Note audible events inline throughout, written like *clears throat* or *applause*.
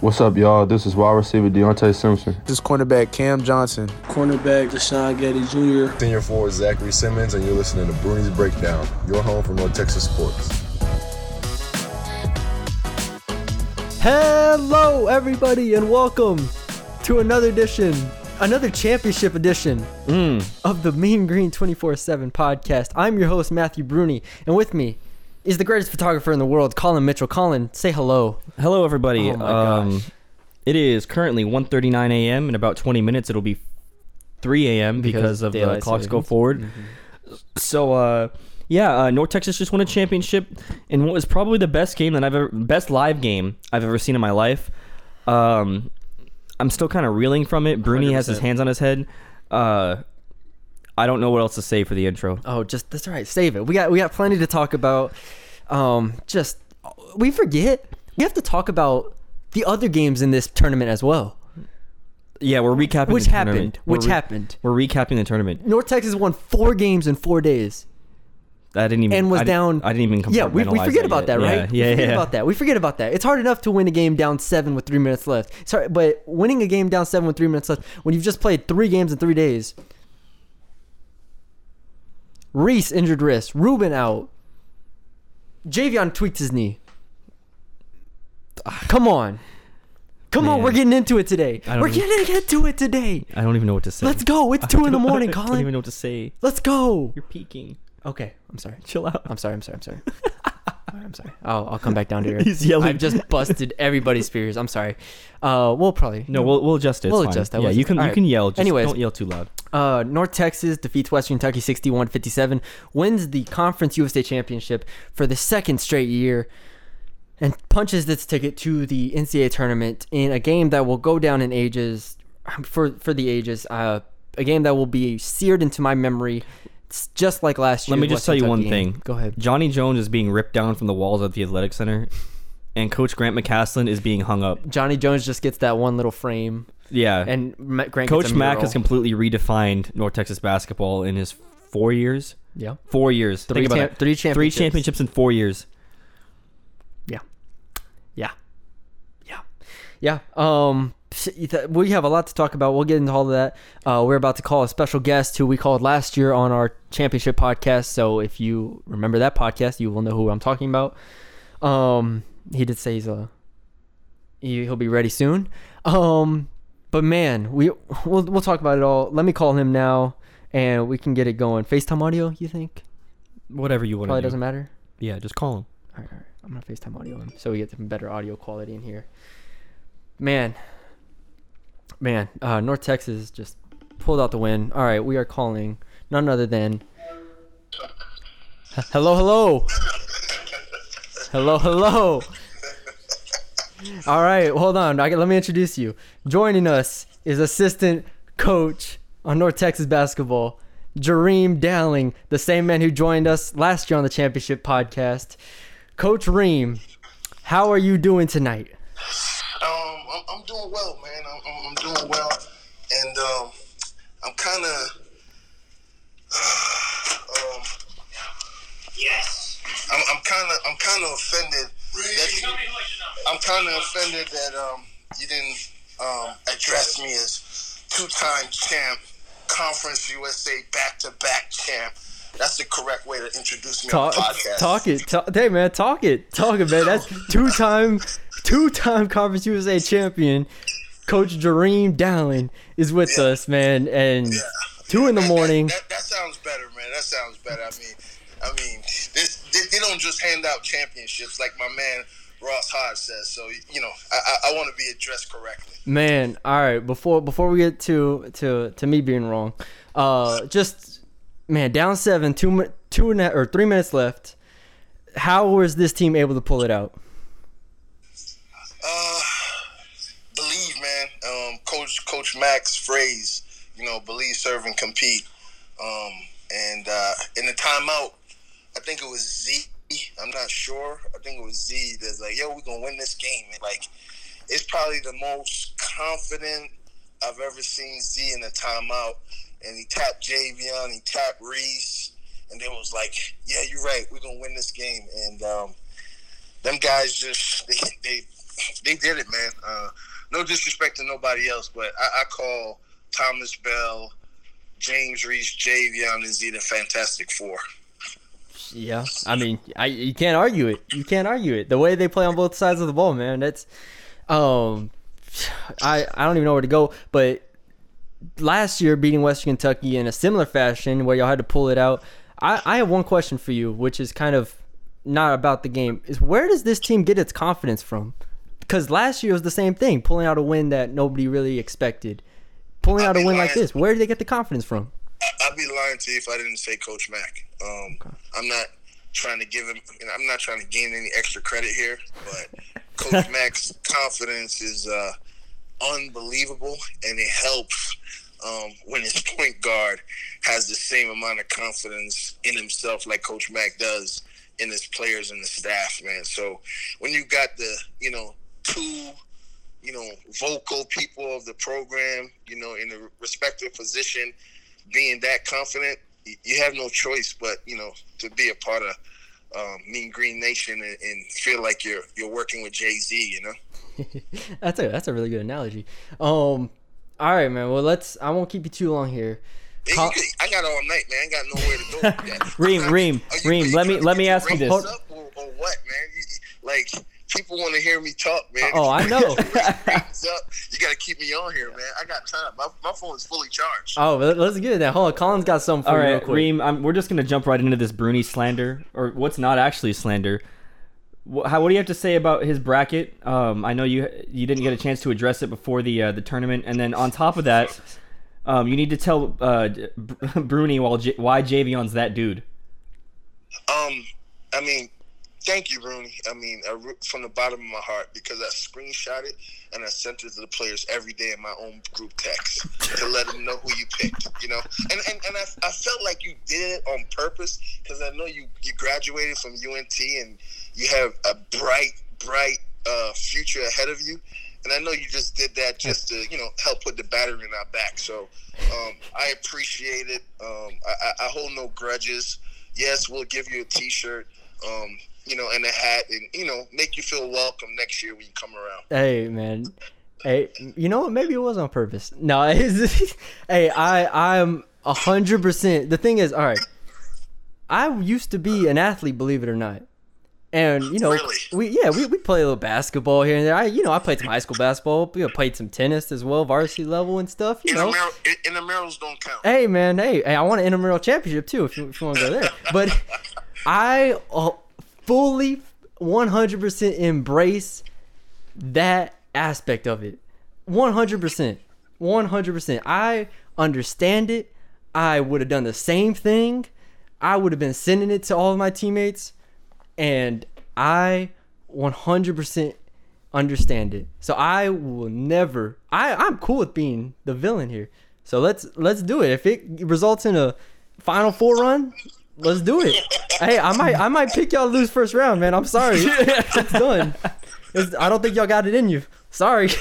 What's up, y'all? This is wide receiver Deontay Simpson. This is cornerback Cam Johnson. Cornerback Deshaun Getty Jr. Senior forward Zachary Simmons, and you're listening to Bruni's Breakdown, your home for North Texas sports. Hello, everybody, and welcome to another edition, another championship edition mm. of the Mean Green 24 7 podcast. I'm your host, Matthew Bruni, and with me is the greatest photographer in the world, Colin Mitchell. Colin, say hello. Hello, everybody. Oh my um, gosh. It is currently 1.39 a.m. In about 20 minutes, it'll be 3 a.m. Because because, of the clocks go forward. So, uh, yeah, uh, North Texas just won a championship in what was probably the best game that I've ever, best live game I've ever seen in my life. Um, I'm still kind of reeling from it. Bruni has his hands on his head. Uh, I don't know what else to say for the intro. Oh, just that's all right. Save it. We got we got plenty to talk about. Um, just we forget we have to talk about the other games in this tournament as well. Yeah, we're recapping. Which the happened? tournament. We're Which happened? We're recapping the tournament. North Texas won four games in four days. I didn't even and was I didn't- down. I didn't even. Yeah, we, we forget about yet. that, right? Yeah, we yeah, forget yeah. about that. We forget about that. It's hard enough to win a game down seven with three minutes left. Sorry, but winning a game down seven with three minutes left when you've just played three games in three days. Reese injured wrist. Ruben out. Javion tweaked his knee. Ah. Come on. Come on, Man. we're getting into it today. I don't We're even- getting into it today. I don't even know what to say. Let's go. It's *laughs* two in the morning, Colin. *laughs* I don't Colin. even know what to say. Let's go. You're peeking. Okay, I'm sorry. Chill out. I'm sorry. I'm sorry. I'm sorry. *laughs* Alright, I'm sorry. I'll, I'll come back down to *laughs* earth. He's yelling. I've just busted everybody's fears. I'm sorry. Uh, we'll probably No, we'll we'll adjust it. It's We'll fine. adjust that. Yeah, We'll you can it. you Alright. can yell. Just Anyways. don't yell too loud. Uh, North Texas defeats Western Kentucky 61-57, wins the Conference USA Championship for the second straight year, and punches its ticket to the NCAA tournament in a game that will go down in ages for for the ages. Uh, a game that will be seared into my memory, It's just like last year. Let me just tell you one thing. Go ahead. Johnny Jones is being ripped down from the walls of the athletic center, and Coach Grant McCasland is being hung up. Johnny Jones just gets that one little frame, Yeah, and Grant Coach Mack has completely redefined North Texas basketball in his four years. yeah. Four years. Three Think about that. three Three championships. championships in four years. Yeah. Yeah. Yeah. Yeah. Um we have a lot to talk about. We'll get into all of that. Uh, we're about to call a special guest who we called last year on our championship podcast. So if you remember that podcast, you will know who I'm talking about. Um, he did say he's a he, he'll be ready soon. Um, but man, we we'll we'll talk about it all. Let me call him now, and we can get it going. FaceTime audio, you think? Whatever you want Probably do. doesn't matter. Yeah, just call him. All right, all right. I'm gonna FaceTime audio him so we get some better audio quality in here. Man, man, uh, North Texas just pulled out the win. All right, we are calling none other than. Hello, hello. Hello, hello. All right, hold on. I, let me introduce you. Joining us is assistant coach on North Texas basketball, Jareem Dowling, the same man who joined us last year on the championship podcast. Coach Reem, how are you doing tonight? I'm, I'm doing well, man. I'm, I'm, I'm doing well, and um, I'm kind of, *sighs* um, yes. I'm, I'm kind of, I'm kind of offended that you, I'm kind of offended that um, you didn't um, address me as two-time champ, Conference USA back-to-back champ. That's the correct way to introduce me Talk, on the podcast. talk it. Talk, hey man, talk it. Talk it, man. That's *laughs* two-time, two-time Conference USA champion. Coach Jareem Dowling is with Yeah. us, man, and two in the That- that- morning. That, that, sounds better, man. That sounds better. I mean, I mean, this they, they don't just hand out championships like my man Ross Hodge says. So you know, I I, I want to be addressed correctly. Man, all right. Before before we get to to to me being wrong, uh, just man, down seven, two and a, or three minutes left. How was this team able to pull it out? Uh, believe, man. Um, Coach Coach Mack's phrase, you know, believe, serve, and compete. Um, and uh, in the timeout, I think it was Z. I'm not sure. I think it was Z. That's like, yo, we're gonna win this game. And like, it's probably the most confident I've ever seen Z in a timeout. And he tapped Javion, he tapped Reese, and they was like, yeah, you're right. We're gonna win this game. And um, them guys just *laughs* they, they they did it, man. Uh, no disrespect to nobody else, but I, I call Thomas Bell, James Reese, Javion, and Z the Fantastic Four. Yeah, I mean, I you can't argue it. You can't argue it. The way they play on both sides of the ball, man. That's, um, *sighs* I I don't even know where to go. But last year, beating Western Kentucky in a similar fashion, where y'all had to pull it out. I I have one question for you, which is kind of not about the game. Is where does this team get its confidence from? Because last year was the same thing, pulling out a win that nobody really expected. Pulling out a win like this, where did they get the confidence from? I'd be lying to you if I didn't say Coach Mack. Um, I'm not trying to give him. You know, I'm not trying to gain any extra credit here, but Coach *laughs* Mack's confidence is uh, unbelievable, and it helps um, when his *laughs* point guard has the same amount of confidence in himself like Coach Mack does in his players and the staff, man. So when you got the, you know, two, you know, vocal people of the program, you know, in a respective position, being that confident, you have no choice but, you know, to be a part of um, Mean Green Nation and, and feel like you're you're working with Jay Z, you know. *laughs* that's a that's a really good analogy. Um, all right, man. Well, let's. I won't keep you too long here. Hey, Col- you could, I got all night, man. I got nowhere to go. with that. *laughs* Reem, Reem, you- Reem, let me- let me ask you this. up Or, or what, man? You, you- like people want to hear me talk, man. Oh, I know. *laughs* You got to keep me on here, man. I got time. My, my phone is fully charged. Oh, let- let's get it. That hold on. Colin's got something for All you. real quick. Reem, I'm, we're just gonna jump right into this Bruni slander, or what's not actually slander. How, what do you have to say about his bracket? Um, I know you you didn't get a chance to address it before the uh, the tournament, and then on top of that, um, you need to tell uh, Br- *laughs* Bruni why, J- why Javion's that dude. Um, I mean, thank you, Bruni. I mean, I, from the bottom of my heart because I screenshot it and I sent it to the players every day in my own group text to let them know who you picked. You know, and and, and I, I felt like you did it on purpose because I know you you graduated from UNT and you have a bright bright uh, future ahead of you. And I know you just did that just to, you know, help put the battery in our back. So um, I appreciate it. Um, I, I, hold no grudges yes, we'll give you a T-shirt, um, you know, and a hat, and you know, make you feel welcome next year when you come around. Hey, man. Hey, you know what? Maybe it was on purpose. No, *laughs* hey, I I'm a hundred percent. The thing is, all right. I used to be an athlete, believe it or not. And you know, Really? we yeah we, we play a little basketball here and there. I you know I played some high school basketball. We played some tennis as well, varsity level and stuff. You know, Intramural, in- intramurals don't count. hey man, hey, hey I want an intramural championship too if you, if you want to go there. *laughs* But I uh, fully 100% embrace that aspect of it. 100%. 100%. I understand it. I would have done the same thing. I would have been sending it to all of my teammates and I 100% understand it. So I will never I I'm cool with being the villain here. So let's let's do it. If it results in a final four run, let's do it. hey, I might I might pick y'all to lose first round, man. I'm sorry. *laughs* it's done. It's, I don't think y'all got it in you. Sorry. *laughs*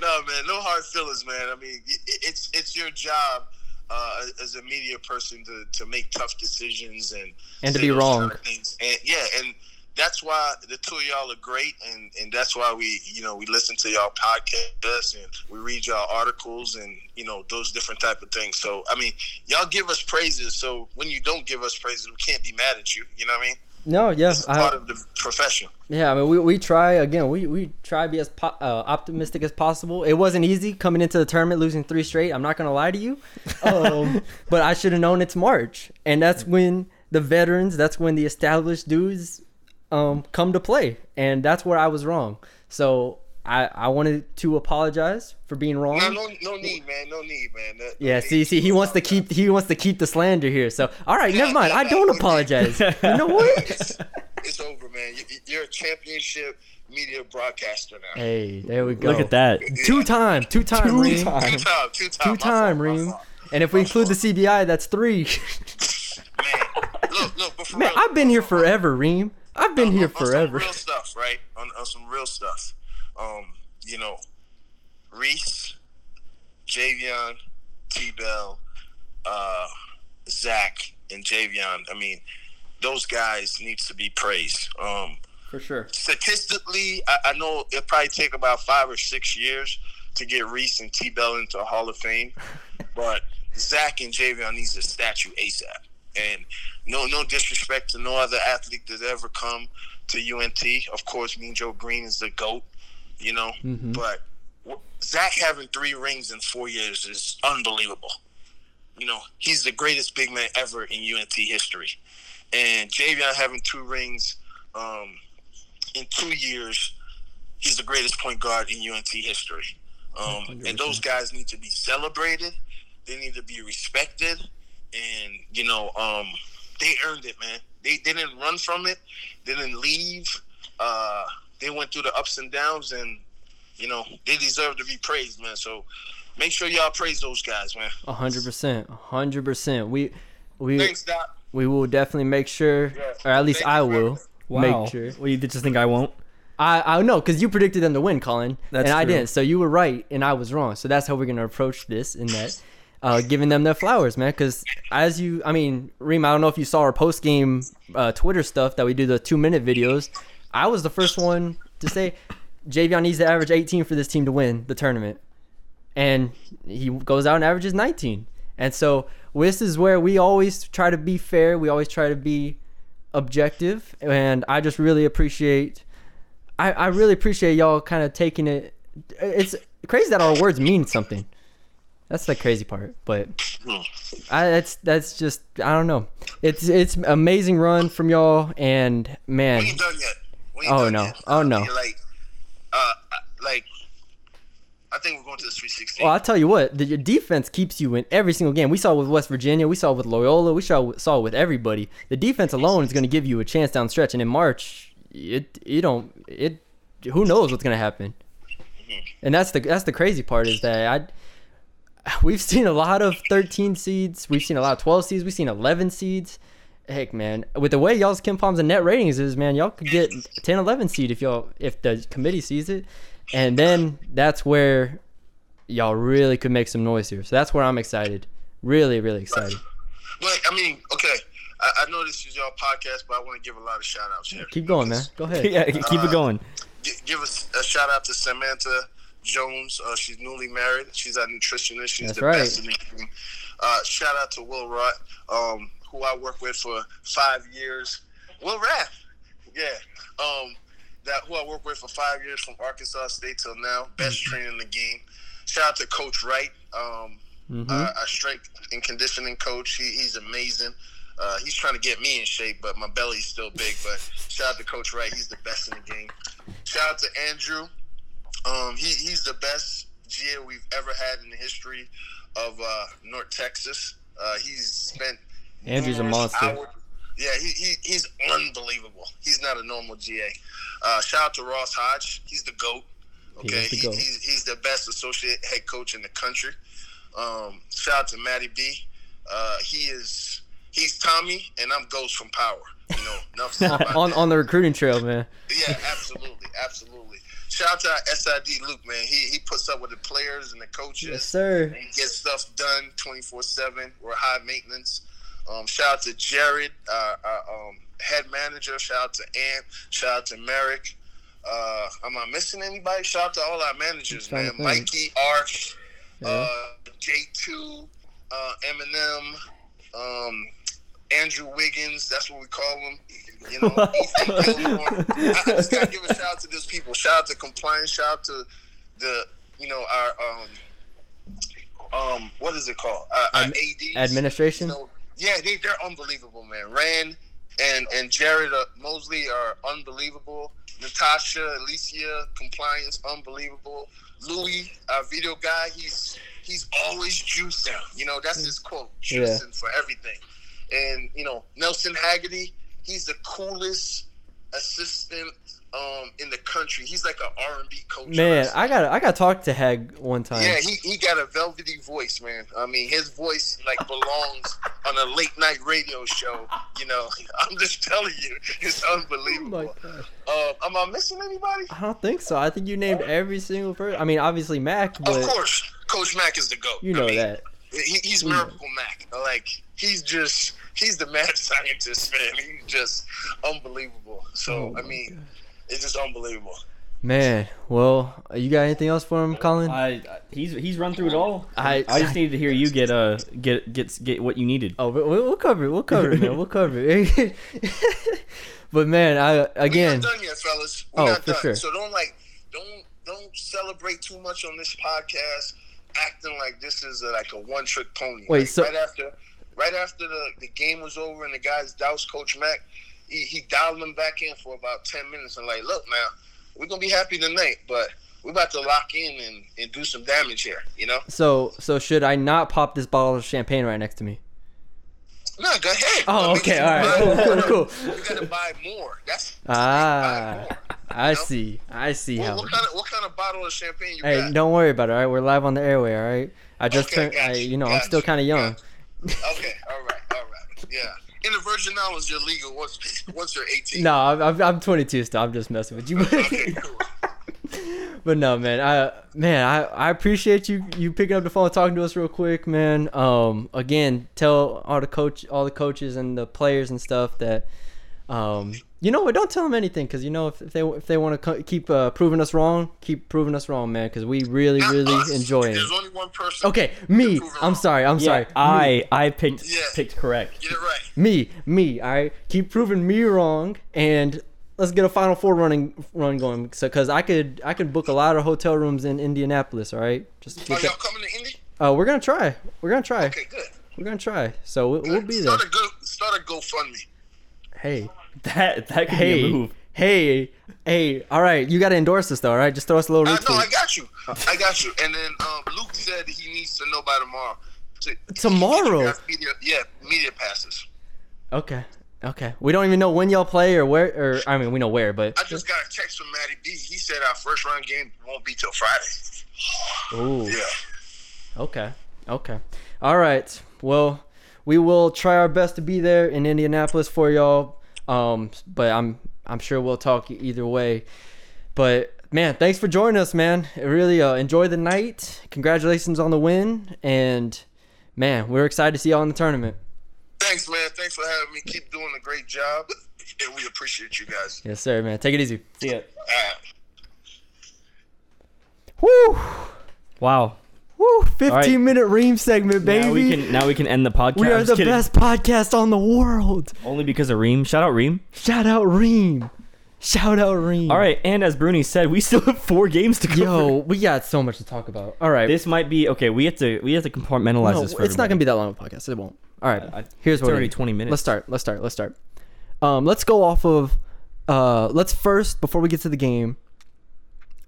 No, man, no hard feelings, man. I mean, it's it's your job uh, as a media person to, to make tough decisions and And to be wrong. things. And yeah, and that's why the two of y'all are great, and and that's why we you know we listen to y'all podcasts and we read y'all articles and you know those different type of things. So I mean, y'all give us praises. So when you don't give us praises, we can't be mad at you. You know what I mean? No, yeah. It's I, part of the profession. Yeah, I mean, we, we try again. We we try to be as po- uh, optimistic as possible. It wasn't easy coming into the tournament, losing three straight. I'm not gonna lie to you, *laughs* um, but I should have known it's March, and that's when the veterans, that's when the established dudes, um, come to play, and that's where I was wrong. So I I wanted to apologize for being wrong. No, no, no need, man. No need, man. No- no Yeah, need. see, see, he wants to keep he wants to keep the slander here. So, all right, never mind. I don't apologize. *laughs* You know what? It's, it's over, man. You, you're a championship media broadcaster now. Hey, there we go. Look at that. Two time, two time, Two Reem. time. Two time, two time, Two time, Reem. And if we include the CBI, that's three. Man, look, look, but for Man, real, I've been here forever, Reem. I've been on- here on some forever. real stuff, right? On, on some real stuff. Um, you know, Reese, Javion, T Bell, uh, Zach, and Javion. I mean, those guys needs to be praised. Um, For sure. statistically, I, I know it'll probably take about five or six years to get Reese and T Bell into a Hall of Fame, *laughs* but Zach and Javion needs a statue ASAP. And no, no disrespect to no other athlete that's ever come to UNT. Of course, Mean Joe Greene is the goat, you know. Mhm. But Zach having three rings in four years is unbelievable. You know, he's the greatest big man ever in UNT history. And Javion having two rings um, in two years, he's the greatest point guard in UNT history. Um, and those guys need to be celebrated. They need to be respected. And, you know, um, they earned it, man. They, they didn't run from it. They didn't leave. Uh, they went through the ups and downs, and, you know, they deserve to be praised, man. So make sure y'all praise those guys, man. A hundred percent. A hundred percent. We we Thanks, Doc. we will definitely make sure, Yeah. or at least Thank I you, will. Wow. make sure. Well, you just think I won't? I I know because you predicted them to win, Colin, That's and I didn't. So you were right, and I was wrong. So that's how we're gonna approach this. In that, uh, giving them their flowers, man. Because as you, I mean, Reem, I don't know if you saw our post game uh, Twitter stuff that we do the two minute videos. I was the first one to say Javion needs to average 18 for this team to win the tournament, and he goes out and averages 19. And so this is where we always try to be fair. We always try to be objective, and I just really appreciate. I, I really appreciate y'all kind of taking it. It's crazy that our words mean something. That's the crazy part, but I that's that's just I don't know. It's it's amazing run from y'all, and man, We ain't yet. Oh, no. Oh, I no. mean, Like, uh, like, I think we're going to the Sweet 16. well, I'll tell you what, the, your defense keeps you in every single game. We saw with West Virginia, we saw with Loyola, we saw saw with everybody. The defense alone is going to give you a chance down the stretch, and in March, it you don't it. Who knows what's going to happen? And that's the that's the crazy part is that I. We've seen a lot of 13 seeds. We've seen a lot of 12 seeds. We've seen 11 seeds. Heck, man, with the way y'all's KenPoms and net ratings is, man, y'all could get 10, 11 seed if y'all if the committee sees it, and then that's where y'all really could make some noise here. So that's where I'm excited, really, really excited. But, I mean, okay, I, I know this is y'all podcast, but I want to give a lot of shout outs here. Keep going, man. Go ahead. *laughs* yeah, keep it going. Gi- give us a shout out to Samantha Jones. Uh, she's newly married. She's a nutritionist. She's That's the right. best in the game. Uh, shout out to Will Rott, um, who I worked with for five years. Will Rath, yeah, um, that who I worked with for five years from Arkansas State till now. Best Mm-hmm. trainer in the game. Shout out to Coach Wright, um, Mhm. uh, our strength and conditioning coach. He, he's amazing. Uh, he's trying to get me in shape, but my belly's still big. But shout out to Coach Wright. He's the best in the game. Shout out to Andrew. Um, he, he's the best GA we've ever had in the history of uh, North Texas. Uh, he's spent Andrew's a monster. hours- Yeah, he, he, he's unbelievable. He's not a normal GA. Uh, shout out to Ross Hodge. He's the GOAT. Okay, is the he, he's, he's the best associate head coach in the country. Um, shout out to Matty B. Uh, he is he's Tommy, and I'm Ghost from Power. You know, enough said about *laughs* on that. on the recruiting trail, man. Yeah, absolutely, absolutely. Shout out to our SID Luke, man. He he puts up with the players and the coaches. Yes, sir. And he gets stuff done 24 7. We're high maintenance. Um, shout out to Jared, uh, our um, head manager. Shout out to Ant. Shout out to Merrick. Uh, am I missing anybody? Shout out to all our managers, man. Mikey, Arch, Yeah. uh, J2, uh, Eminem, um, Andrew Wiggins. That's what we call him. You know, *laughs* I, I just gotta give a shout out to those people. Shout out to compliance. Shout out to the, you know, our um, um, what is it called? Uh, our Ad- ADs. Administration. You know, yeah, they they're unbelievable, man. Rand and and Jared uh, Mosley are unbelievable. Natasha, Alicia, compliance, unbelievable. Louis, our video guy, he's he's always juicing. You know, that's his quote, Yeah. juicing for everything. And you know, Nelson Haggerty, he's the coolest assistant um in the country. He's like an R and B coach. Man, I got I got to talk to Hag one time. Yeah, he, he got a velvety voice, man. I mean, his voice like belongs *laughs* on a late night radio show. You know, *laughs* I'm just telling you, it's Oh unbelievable. gosh. uh, am I missing anybody? I don't think so. I think you named every single person. I mean, obviously Mac, Of course, Coach Mac is the goat. you know I mean, that. He, he's. Miracle Mac. Like he's just he's the mad *laughs* scientist, man. He's just unbelievable. So Oh I mean, it's just unbelievable. Man, well, you got anything else for him, Colin? I, I he's he's run through it all. I- I just needed to hear you get uh get get get what you needed. Oh, we- we'll, we'll cover it. We'll cover it, man. We'll *laughs* cover it. *laughs* but man, I We're again. not done yet, fellas. We're Oh, not for done. sure. So don't like, don't don't celebrate too much on this podcast, acting like this is a, like a one trick pony. Wait, Like, so- right after, right after the, the game was over and the guys doused Coach Mack, he, he dialed them back in for about ten minutes and like, look, now we're gonna be happy tonight, but we're about to lock in and, and do some damage here. You know? So so should I not pop this bottle of champagne right next to me? No, go ahead. Oh, okay, All right. buy- cool, cool, *laughs* cool. You gotta buy more. That's Ah, more. I know? see. I see What, how. what kind of what kind of bottle of champagne you Hey, got? don't worry about it. All right, we're live on the airway. All right. I just Okay, turned. I, you know, I'm still kind of young. Okay, all right, all right, yeah. In the Virgin Islands, you're legal once once you're 18. No, I'm, I'm, I'm 22 still. I'm just messing with you. *laughs* Okay, cool. *laughs* but no, man. I man, I, I appreciate you you picking up the phone and talking to us real quick, man. Um, again, tell all the coach, all the coaches and the players and stuff that, um, you know what? Don't tell them anything because you know if, if they if they want to co- keep uh, proving us wrong, keep proving us wrong, man. Because we really Not really us. enjoy it. There's only one person. Okay, me. I'm wrong. sorry. I'm Yeah, sorry. Me. I I picked Yeah. picked correct. Get it right. me, me. All right, keep proving me wrong, and let's get a Final Four running run going. So, cause I could I could book a lot of hotel rooms in Indianapolis. All right, just Are y'all that. coming to Indy? Oh, we're gonna try. We're gonna try. Okay, good. We're gonna try. So we'll, we'll be there. A go. Start a GoFundMe. Hey, *laughs* That that could be a hey, move. hey, hey. All right, you gotta endorse this though. All right, just throw us a little Uh, no, I got you. I got you. And then um, Luke said he needs to know by tomorrow. To, Tomorrow? Media, yeah, media passes. Okay, okay. We don't even know when y'all play or where. Or I mean, we know where, but. I just got a text from Matty B. He said our first round game won't be till Friday. Ooh. Yeah. Okay. Okay. All right. Well, we will try our best to be there in Indianapolis for y'all. Um, but I'm I'm sure we'll talk either way. But man, thanks for joining us, man. Really uh, enjoy the night. Congratulations on the win, and man, we're excited to see y'all in the tournament. Thanks, man. Thanks for having me. Keep doing a great job, and we appreciate you guys. Yes, sir, man. Take it easy. See ya. All right. Woo! Wow. Woo! 15 right. minute Reem segment, baby. Now we can now we can end the podcast. We are the kidding. best podcast on the world. Only because of Reem. Shout out Reem. Shout out Reem. Shout out Reem. All right, and as Bruni said, we still have four games to go. Yo, we got so much to talk about. All right. This might be okay. We have to we have to compartmentalize No, this. For it's not gonna be that long of a podcast. It won't. All right. I- Here's it's what it already is. 20 minutes. Let's start. Let's start. Let's start. Um, let's go off of. Uh, let's first before we get to the game.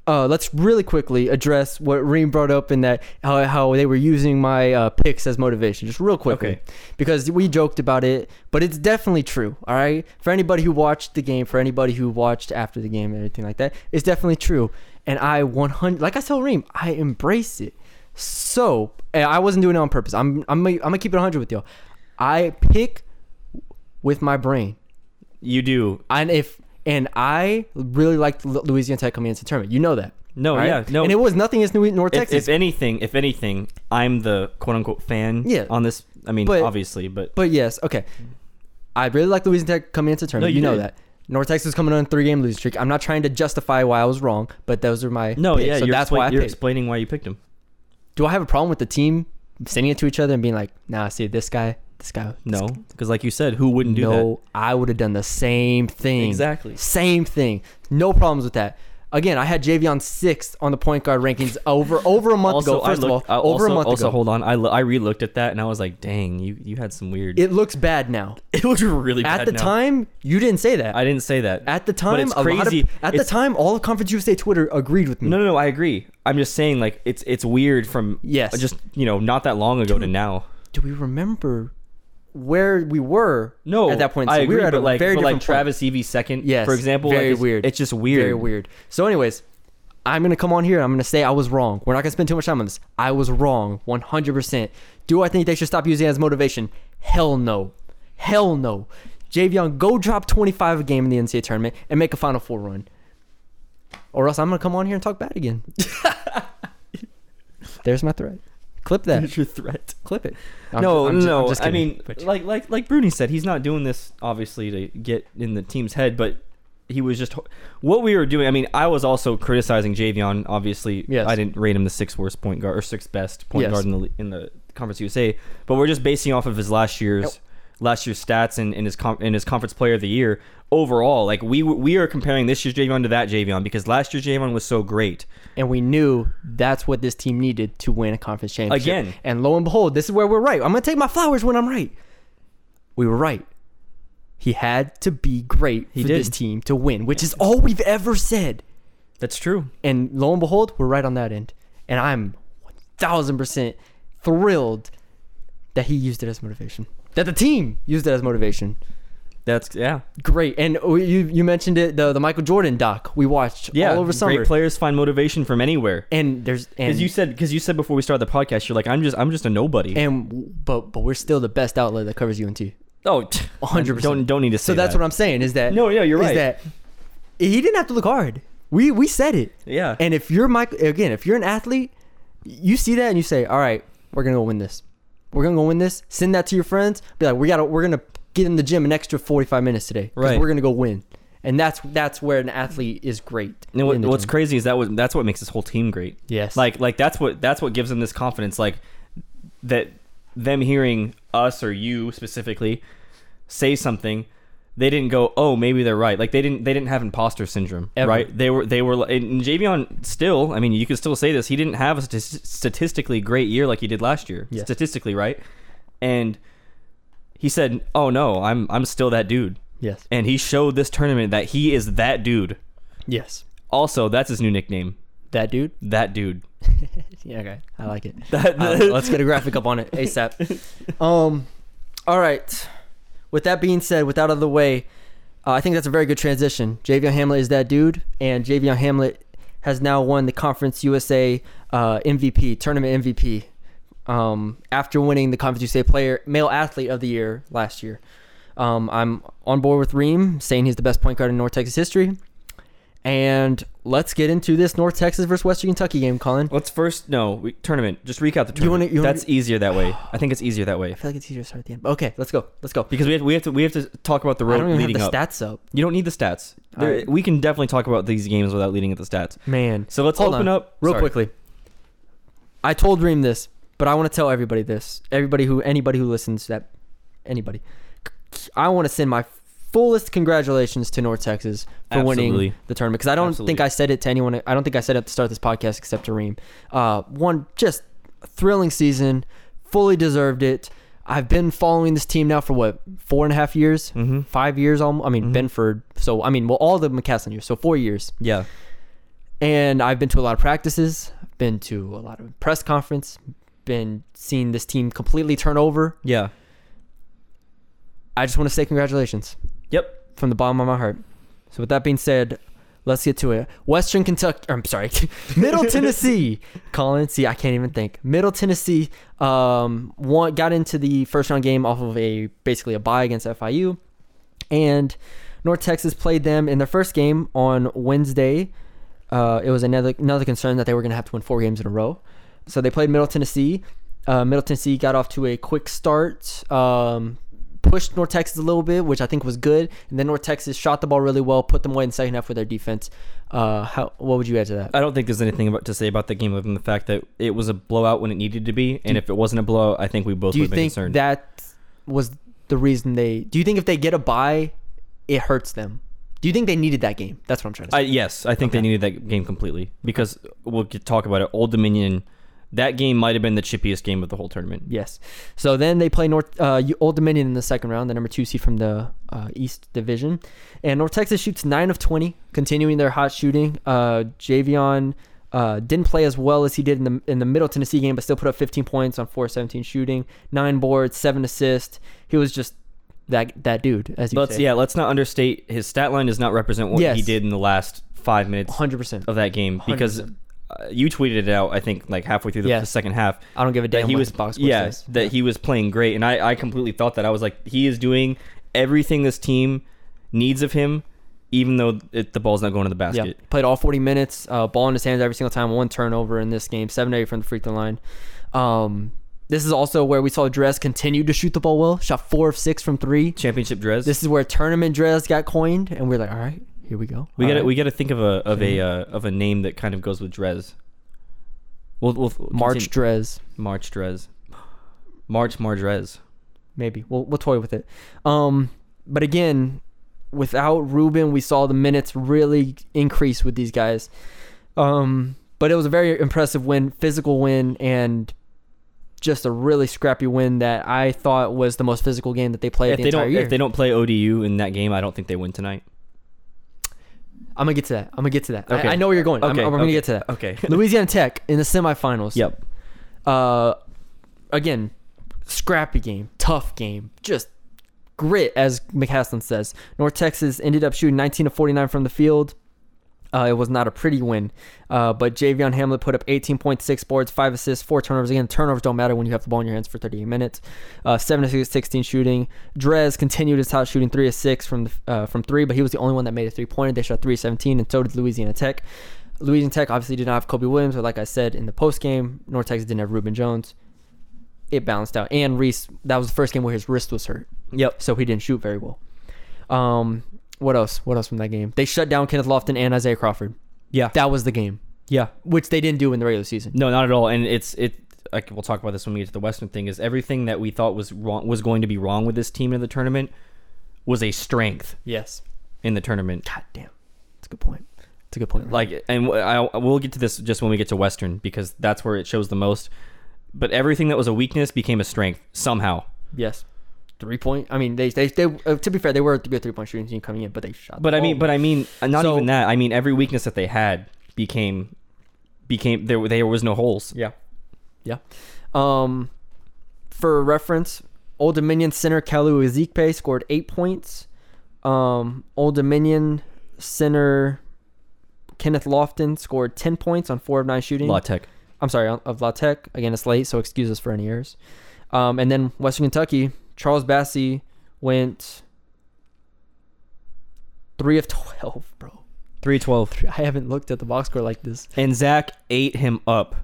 Uh, let's really quickly address what Reem brought up in that how, how they were using my uh, picks as motivation, just real quickly, Okay. because we joked about it, but it's definitely true. All right, for anybody who watched the game, for anybody who watched after the game and everything like that, it's definitely true. And I 100, like I told Reem, I embrace it. So and I wasn't doing it on purpose. I'm I'm I'm gonna keep it 100 with y'all. I pick with my brain, You do. and if and I really liked Louisiana Tech coming into the tournament. You know that. No, right? yeah, no. And it was nothing against New North If, Texas. if anything, if anything, I'm the quote unquote fan. Yeah. On this, I mean, But- obviously, but but yes, okay. I really like Louisiana Tech coming into the tournament. you you know that. North Texas coming on a three game losing streak. I'm not trying to justify why I was wrong, but those are my no, picks. yeah, So that's expla- why I you're picked. explaining why you picked him. Do I have a problem with the team sending it to each other and being like, "Nah, see this guy, this guy." No, because like you said, who wouldn't do no, I would have done the same thing. Exactly. Same thing. No problems with that. Again, I had Javion sixth on the point guard rankings over over a month Also, ago. First looked, of all, over also, a month also, ago. hold on. I, lo- I re-looked at that and I was like, dang, you you had some weird. It looks bad now. *laughs* It looks really bad. At the now. time, you didn't say that. I didn't say that. at the but time, it's a lot of- crazy. at the time, all of Conference USA Twitter agreed with me. No, no, no. I agree. I'm just saying, like, it's it's weird from Yes. just you know, not that long ago to now. Do we remember where we were? No, at that point, I agree. we were at but a like, very but like different point. Travis Evee second, Yes, for example, very like, it's, weird. It's just weird. Very weird. So, anyways, I'm gonna come on here. And I'm gonna say I was wrong. We're not gonna spend too much time on this. I was wrong, 100. percent Do I think they should stop using it as motivation? Hell no. Hell no. Javion, go drop 25 a game in the NCAA tournament and make a Final Four run. Or else I'm gonna come on here and talk bad again. *laughs* There's my threat. Clip that. That's your threat. Clip it. I'm no, ju- I'm ju- I'm no. just I kidding. mean, But- like like like Bruni said, he's not doing this obviously to get in the team's head, but he was just what we were doing. I mean, I was also criticizing Javion. Obviously, Yes. I didn't rate him the sixth worst point guard or sixth best point Yes. guard in the in the Conference USA. But we're just basing off of his last year's last year's stats and, and his com- and his Conference Player of the Year overall. Like we we are comparing this year's Javion to that Javion because last year's Javion was so great. and we knew that's what this team needed to win a conference championship. Again. And lo and behold, this is where we're right. I'm gonna take my flowers when I'm right. We were right. He had to be great He for did. this team to win, which is all we've ever said. That's true. And lo and behold, we're right on that end. And I'm 1000% thrilled that he used it as motivation. That the team used it as motivation. That's yeah. Great. And oh, you you mentioned it the the Michael Jordan doc we watched Yeah, all over summer. great players find motivation from anywhere. And there's and Because you said, because you said before we started the podcast, you're like, I'm just, I'm just a nobody. and but but we're still the best outlet that covers UNT. oh, *laughs* 100%. Don't, don't need to say. So that's that. what I'm saying is that No, yeah, you're is right. that he didn't have to look hard. We we said it. Yeah. And if you're Mike again, if you're an athlete, you see that and you say, "All right, we're gonna go win this. We're gonna go win this." Send that to your friends. Be like, "We got to We're gonna get in the gym an extra 45 minutes today. Right. We're gonna go win." And that's that's where an athlete is great. And what, what's gym. crazy is that what, that's what makes this whole team great. Yes. Like like that's what that's what gives them this confidence. Like that them hearing us or you specifically say something, they didn't go, oh maybe they're right. Like they didn't they didn't have imposter syndrome, Ever. right? They were they were and Javion still. I mean, you could still say this. He didn't have a statist- statistically great year like he did last year. Yes. Statistically, right? And he said, "Oh no, I'm I'm still that dude." Yes. And he showed this tournament that he is that dude. Yes. Also, that's his new nickname. That dude. That dude. *laughs* Yeah. Okay. I like it. That, let's get a graphic up on it ASAP. *laughs* Um, all right. With that being said, with that out of the way, uh, I think that's a very good transition. Javion Hamlet is that dude, and Javion Hamlet has now won the Conference USA uh, MVP, tournament MVP, um, after winning the Conference USA Player Male Athlete of the Year last year. Um, I'm on board with Reem, saying he's the best point guard in North Texas history. And let's get into this North Texas versus Western Kentucky game, Colin. Let's first no we, tournament. Just recap the You wanna- tournament. you wanna- That's easier that way. I think it's *sighs* easier that way I feel like it's easier to start at the end. Okay, let's go. Let's go. because we have, we have to we have to talk about the I road don't even leading have the up. stats up. You don't need the stats. There- Alright. We can definitely talk about these games without leading at the stats. Man. So let's Hold open on, up real sorry. quickly. I told Reem this, but I want to tell everybody this. Everybody who anybody who listens that anybody. I want to send my fullest congratulations to North Texas for winning the tournament because I don't Absolutely. think I said it to anyone. I don't think I said it to start this podcast except to Reem. Uh, one just thrilling season, fully deserved it. I've been following this team now for what four and a half years, Mhm. five years. Almost. I mean Benford. So I mean, well, all the McCasland years. So four years Yeah. and I've been to a lot of practices, been to a lot of press conference, been seeing this team completely turn over. Yeah. I just want to say congratulations Yep. from the bottom of my heart. So with that being said, let's get to it. Western Kentucky, I'm sorry, *laughs* Middle Tennessee. Colin, see, I can't even think. Middle Tennessee um, won, got into the first round game off of a basically a bye against FIU, and North Texas played them in their first game on Wednesday. Uh, it was another another concern that they were going to have to win four games in a row. So they played Middle Tennessee. Uh, Middle Tennessee got off to a quick start, um, pushed North Texas a little bit, which I think was good. And then North Texas shot the ball really well, put them away in the second half with their defense. Uh, how what would you add to that? I don't think there's anything about, to say about the game other than the fact that it was a blowout when it needed to be, and if it wasn't a blowout, I think we both Do would you have been think concerned. that was the reason they? Do you think if they get a bye, it hurts them? Do you think they needed that game? That's what I'm trying to say. I, yes, I think they needed that game completely because we'll get, talk about it. Old Dominion, that game might have been the chippiest game of the whole tournament. Yes. So then they play North uh, Old Dominion in the second round, the number two seed from the uh, East Division, and North Texas shoots nine of twenty, continuing their hot shooting. Uh, Javion uh, didn't play as well as he did in the in the Middle Tennessee game, but still put up 15 points on 4-17 shooting, nine boards, seven assists. He was just that that dude, as you Let's say. yeah, let's not understate his stat line does not represent what Yes. he did in the last five minutes 100. percent of that game because 100%. Uh, you tweeted it out. I think like halfway through the, second half I don't give a damn he was box yeah says. that he was playing great, and I I completely thought that I was like he is doing everything this team needs of him, even though it, the ball's not going to the basket. Yeah, played all 40 minutes, uh, ball in his hands every single time, one turnover in this game, 7 8 from the free throw line. Um, this is also where we saw Drez continue to shoot the ball well, shot 4 of 6 from 3. Championship Drez. This is where tournament Drez got coined, and we're like, all right, Here we go. We got to Alright. we got to think of a of a uh, of a name that kind of goes with Drez. We'll, we'll March continue- Drez. March Drez. March Mardrez. maybe we'll we'll toy with it. Um, but again, without Ruben, we saw the minutes really increase with these guys. Um, but it was a very impressive win, physical win, and just a really scrappy win that I thought was the most physical game that they played If the they entire don't year. if they don't play ODU in that game, I don't think they win tonight. I'm gonna get to that. I'm gonna get to that. I- Okay. I, know where you're going. I'm, Okay, I'm gonna get to that. okay. *laughs* Louisiana Tech in the semifinals. Yep. Uh, again, scrappy game, tough game, just grit, as McCasland says. North Texas ended up shooting 19 to 49 from the field. Uh, it was not a pretty win, uh, but Javion Hamlet put up 18.6 boards, five assists, four turnovers. Again, turnovers don't matter when you have the ball in your hands for 38 minutes. Uh, seven to 16 shooting. Drez continued his hot shooting, three of six from the, uh, from three, but he was the only one that made a three pointer. They shot 317, and so did Louisiana Tech. Louisiana Tech obviously did not have Cobe Williams, but like I said in the post game, North Texas didn't have Reuben Jones. It balanced out, and Reese. That was the first game where his wrist was hurt. Yep. So he didn't shoot very well. Um, what else? What else from that game? They shut down Kenneth Lofton and Isaiah Crawford. Yeah. That was the game, Yeah. which they didn't do in the regular season. No, not at all. And it's it. Like we'll talk about this when we get to the Western thing. Is everything that we thought was wrong was going to be wrong with this team in the tournament was a strength Yes. in the tournament. God damn. That's a good point. That's a good point. Like, and I, I- we'll get to this just when we get to Western because that's where it shows the most. But everything that was a weakness became a strength somehow. yes. Three point. I mean, they they, they uh, to be fair, they were a good three point shooting team coming in, but they shot. But I mean, but I mean, uh, not So- even that. I mean, every weakness that they had became became there. There was no holes. Yeah. Yeah. Um, for reference, Old Dominion center Kalu Ezikpe scored eight points. Um, Old Dominion center Kenneth Lofton scored ten points on four of nine shooting. La Tech. I'm sorry, of La Tech. Again, it's late, so excuse us for any errors. Um, and then Western Kentucky, Charles Bassey went three of twelve, bro. Three twelve. I haven't looked at the box score like this. And Zach ate him up.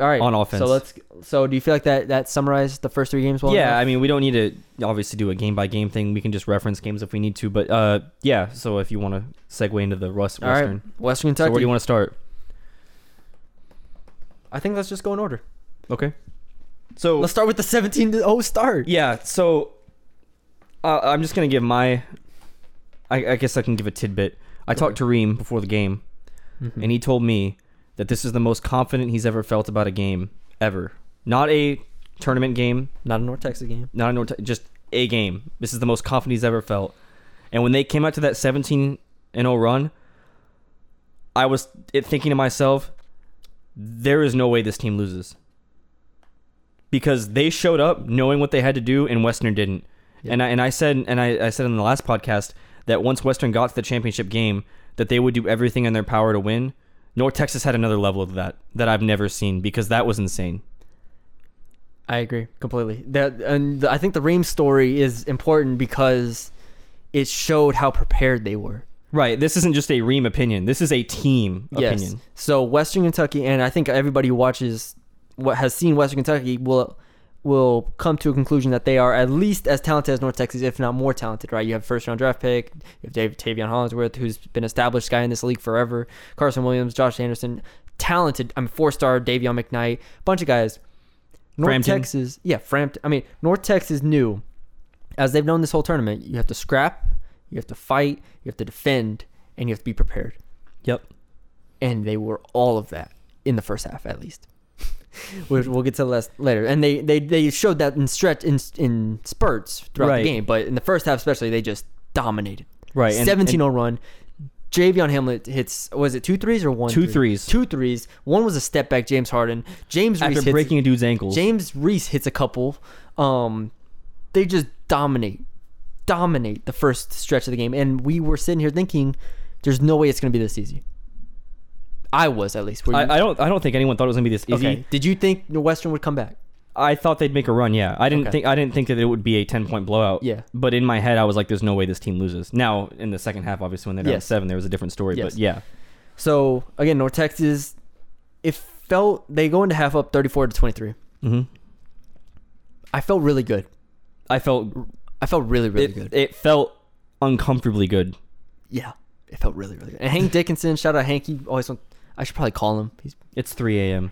All right, On offense. So let's. So do you feel like that that summarized the first three games well? yeah, enough? I mean, we don't need to obviously do a game by game thing. We can just reference games if we need to. But uh, yeah. So if you want to segue into the West All right, Western, Western so Kentucky. where do you want to start? I think let's just go in order. Okay. So Let's start with the 17 to 0 start. Yeah, so uh, I'm just gonna give my. I, I guess I can give a tidbit. I talked to Reem before the game, Mm-hmm. and he told me that this is the most confident he's ever felt about a game ever. Not a tournament game, Not a North Texas game. not a North, just a game. This is the most confident he's ever felt. And when they came out to that 17 and 0 run, I was thinking to myself, there is no way this team loses. Because they showed up knowing what they had to do and Western didn't. And I and I said and I, I said in the last podcast that once Western got to the championship game that they would do everything in their power to win. North Texas had another level of that that I've never seen because that was insane. I agree completely. That and I think the Reem story is important because it showed how prepared they were. Right. This isn't just a Reem opinion. This is a team opinion. Yes. So Western Kentucky, and I think everybody who watches what has seen Western Kentucky will will come to a conclusion that they are at least as talented as North Texas, if not more talented. Right? You have first round draft pick. You have Dave Taveion Hollingsworth, who's been established guy in this league forever. Carson Williams, Josh Anderson, talented. I'm mean, four star Dayvion McKnight, bunch of guys. North Frampton. Texas, yeah, Frampton. I mean, North Texas knew, as they've known this whole tournament, you have to scrap, you have to fight, you have to defend, and you have to be prepared Yep. and they were all of that in the first half at least. *laughs* Which we'll get to less later, and they, they they showed that in stretch in in spurts throughout Right. the game, but in the first half especially, they just dominated. Right. and- 17-0 run. Javion Hamlet hits was it two threes or one? Two three? threes. Two threes. One was a step back. James Harden. James and Reese after hits, breaking a dude's ankles. James Reese hits a couple. Um, they just dominate, dominate the first stretch of the game, and we were sitting here thinking, "There's no way it's going to be this easy." I was at least. I, I don't I don't think anyone thought it was gonna be this easy. okay. Did you think Western would come back? I thought they'd make a run. Yeah, I didn't Okay. think I didn't think that it would be a ten point blowout. Yeah. but in my head I was like, "There's no way this team loses." Now in the second half, obviously when they're down Yes. seven, there was a different story. Yes. But yeah, So again, North Texas, it felt they go into half up 34 to 23. hmm I felt really good. I felt I felt really really it, good. it felt uncomfortably good. yeah. it felt really really good. And Hank Dickinson, shout out Hank. He always want, I should probably call him. He's It's 3 a.m.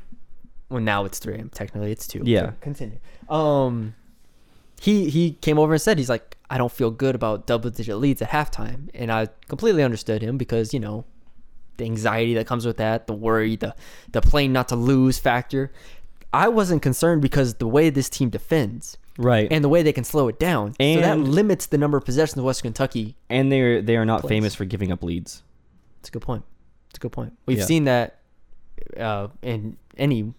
well now it's 3 a.m. technically it's 2 Yeah. continue um he he came over and said he's like i don't feel good about double digit leads at halftime and i completely understood him because you know the anxiety that comes with that the worry the the playing not to lose factor i wasn't concerned because the way this team defends Right. and the way they can slow it down so that And- limits the number of possessions of western kentucky and they're they are not famous for giving up leads. It's a good point. It's a good point. We've Yeah. seen that uh, in any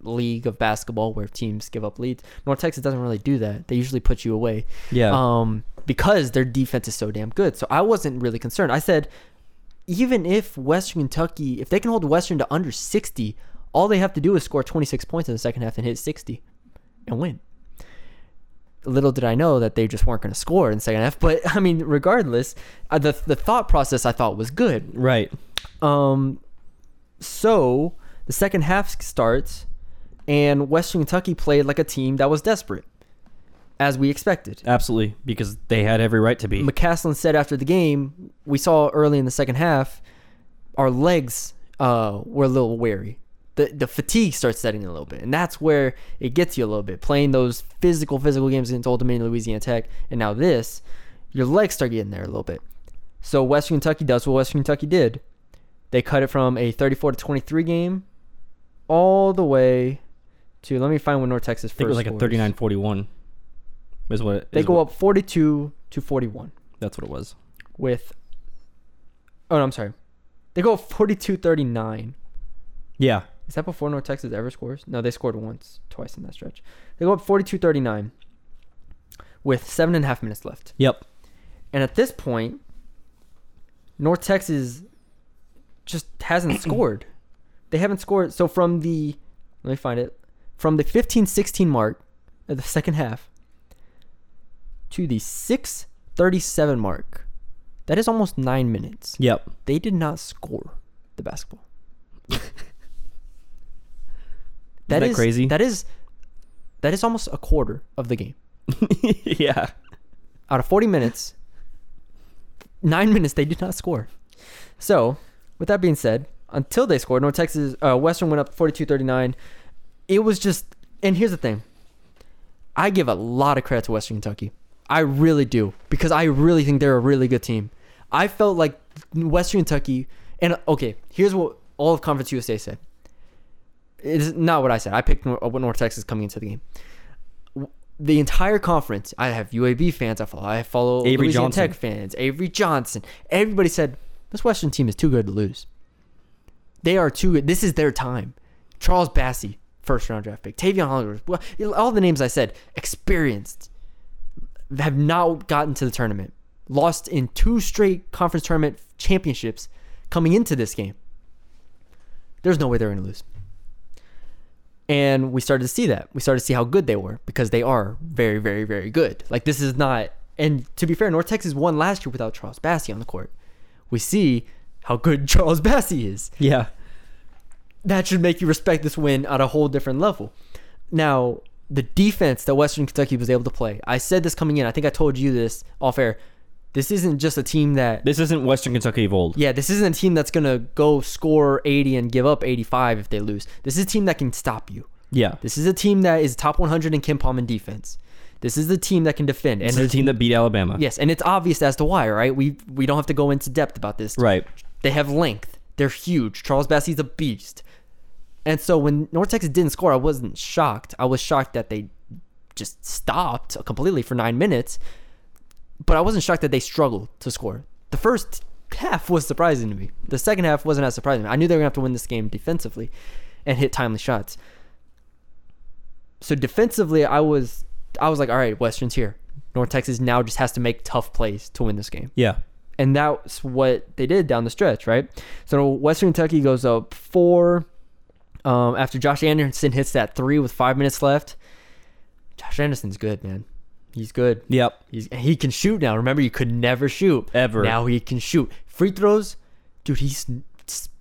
league of basketball where teams give up leads. North Texas doesn't really do that. They usually put you away. Yeah. Um, because their defense is so damn good. So I wasn't really concerned. I said, even if Western Kentucky, if they can hold Western to under 60, all they have to do is score 26 points in the second half and hit 60 and win. Little did I know that they just weren't going to score in the second half. But I mean, regardless, uh, the the thought process I thought was good. right. Um, so the second half starts, and Western Kentucky played like a team that was desperate, as we expected. Absolutely. Because they had every right to be. McCasland said after the game, we saw early in the second half, our legs uh, were a little weary. The, the fatigue starts setting in a little bit, and that's where it gets you a little bit. Playing those physical, physical games against Old Dominion, Louisiana Tech, and now this, your legs start getting there a little bit. So Western Kentucky does what Western Kentucky did. They cut it from a 34 to 23 game all the way to let me find when North Texas first. I think it was like a scores. 39 41. Is what it, They is go what- up 42 to 41 That's what it was. with Oh, no, I'm sorry. They go 42-39. Yeah. Is that before North Texas ever scores? No, they scored once, twice in that stretch. They go up 42-39 with seven and a half minutes left. Yep. And at this point, North Texas just hasn't *clears throat* scored. They haven't scored. So from the, let me find it, from the 15-16 mark of the second half to the 6:37 mark, that is almost nine minutes. Yep. They did not score the basketball. *laughs* that is crazy? That is that is almost a quarter of the game. *laughs* yeah. out of 40 minutes, nine minutes they did not score. So, with that being said, until they scored, North Texas, uh, Western went up 42 39. It was just, and here's the thing I give a lot of credit to Western Kentucky. I really do, because I really think they're a really good team. I felt like Western Kentucky, and okay, here's what all of Conference USA said. It is not what I said. I picked Nor- uh, what North Texas coming into the game the entire conference. I have UAB fans. I follow. I follow Avery Louisiana Johnson. Tech fans. Avery Johnson. Everybody said this Western team is too good to lose. They are too good. This is their time. Charles Bassey, first round draft pick. Taveion Hollinger. Well, all the names I said, experienced, have not gotten to the tournament. Lost in two straight conference tournament championships coming into this game. There's no way they're going to lose. And we started to see that. We started to see how good they were because they are very, very, very good. Like this is not. And to be fair, North Texas won last year without Charles Bassey on the court. We see how good *laughs* Charles Bassey is. Yeah. That should make you respect this win at a whole different level. Now, the defense that Western Kentucky was able to play. I said this coming in. I think I told you this off air. This isn't just a team that This isn't Western Kentucky of old. yeah, this isn't a team that's gonna go score 80 and give up 85 if they lose. This is a team that can stop you. Yeah. This is a team that is top 100 in KenPom in defense. This is the team that can defend. This And is a team that beat Alabama. yes, and it's obvious as to why, right? We we don't have to go into depth about this. Right. They have length. They're huge. Charles Bassey's a beast. And so when North Texas didn't score, I wasn't shocked. I was shocked that they just stopped completely for nine minutes. But I wasn't shocked that they struggled to score. The first half was surprising to me. The second half wasn't as surprising. I knew they were gonna have to win this game defensively and hit timely shots. So defensively, I was I was like, all right, Western's here. North Texas now just has to make tough plays to win this game Yeah. and that's what they did down the stretch, right? So Western Kentucky goes up four um, after Josh Anderson hits that three with five minutes left. Josh Anderson's good, man. He's good. Yep. He's he can shoot now. Remember, you could never shoot Ever. Now he can shoot free throws, dude. He's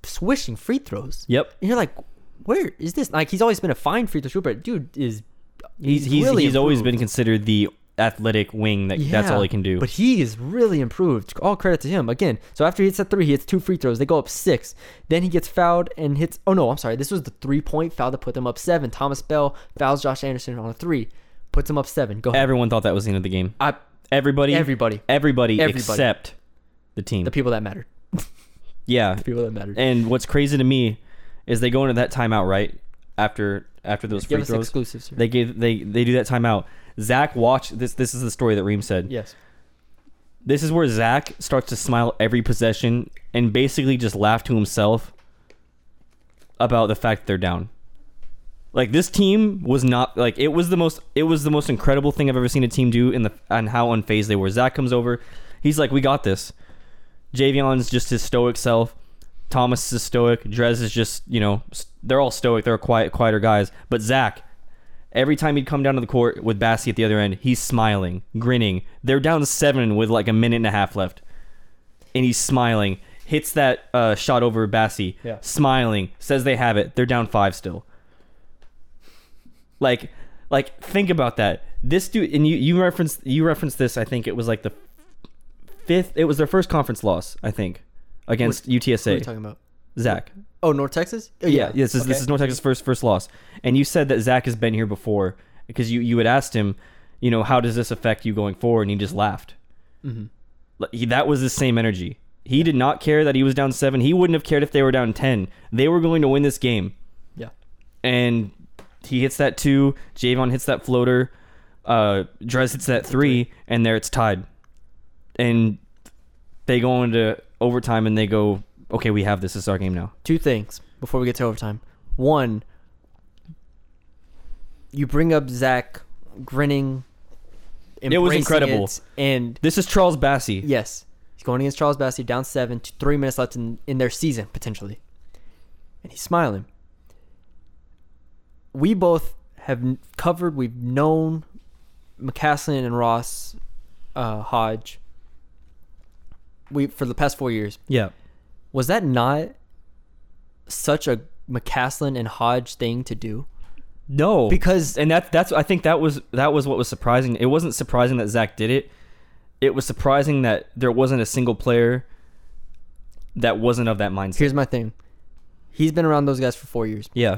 swishing free throws. Yep. And you're like, where is this? Like he's always been a fine free throw shooter, but dude is He's he's really he's always been considered the athletic wing that that's all he can do. But he is really improved. All credit to him. Again, so after he hits that three, he hits two free throws. They go up six. Then he gets fouled and hits. Oh no, I'm sorry. This was the three point foul that put them up seven. Thomas Bell fouls Josh Anderson on a three, puts him up seven. Go ahead. Everyone thought that was the end of the game. I, Everybody, Everybody. everybody, Everybody. except the team. the people that mattered. *laughs* yeah, The people that mattered. and what's crazy to me is they go into that timeout right after after those Give free throws. exclusives. They gave they they do that timeout. Zach watched this. This is the story that Reem said. yes. This is where Zach starts to smile every possession and basically just laugh to himself about the fact that they're down. Like this team was not like it was the most it was the most incredible thing I've ever seen a team do in the and how unfazed they were. Zach comes over, he's like, "We got this." Javion's just his stoic self. Thomas is stoic. Drez is just you know they're all stoic. They're quiet, quieter guys. But Zach, every time he'd come down to the court with Bassey at the other end, he's smiling, grinning. They're down seven with like a minute and a half left, and he's smiling. Hits that uh, shot over Bassey, Yeah. smiling. Says they have it. They're down five still. Like, like think about that. This dude, and you you referenced you referenced this. I think it was like the fifth. It was their first conference loss. I think against UTSA. What are you talking about? Zach. Oh, North Texas. Oh, Yeah, yes. This, this Okay. is North Texas' first first loss, and you said that Zach has been here before because you you had asked him, you know, how does this affect you going forward, and he just laughed. Mhm. Like, He, that was the same energy. He did not care that he was down seven. He wouldn't have cared if they were down ten. They were going to win this game, Yeah. and he hits that two. Javion hits that floater. Uh, Drez hits that three, and there it's tied. And they go into overtime, and they go, "Okay, we have this. This is our game now." two things before we get to overtime. One, you bring up Zach grinning. It was incredible. it, and This is Charles Bassey. yes, he's going against Charles Bassey, down seven, three minutes left in, in their season potentially, and he's smiling. We both have covered. We've known McCasland and Ross uh, Hodge. We for the past four years Yeah. was that not such a McCasland and Hodge thing to do? No, Because- and that that's I think that was that was what was surprising. It wasn't surprising that Zach did it. It was surprising that there wasn't a single player that wasn't of that mindset. Here's my thing. He's been around those guys for four years. yeah,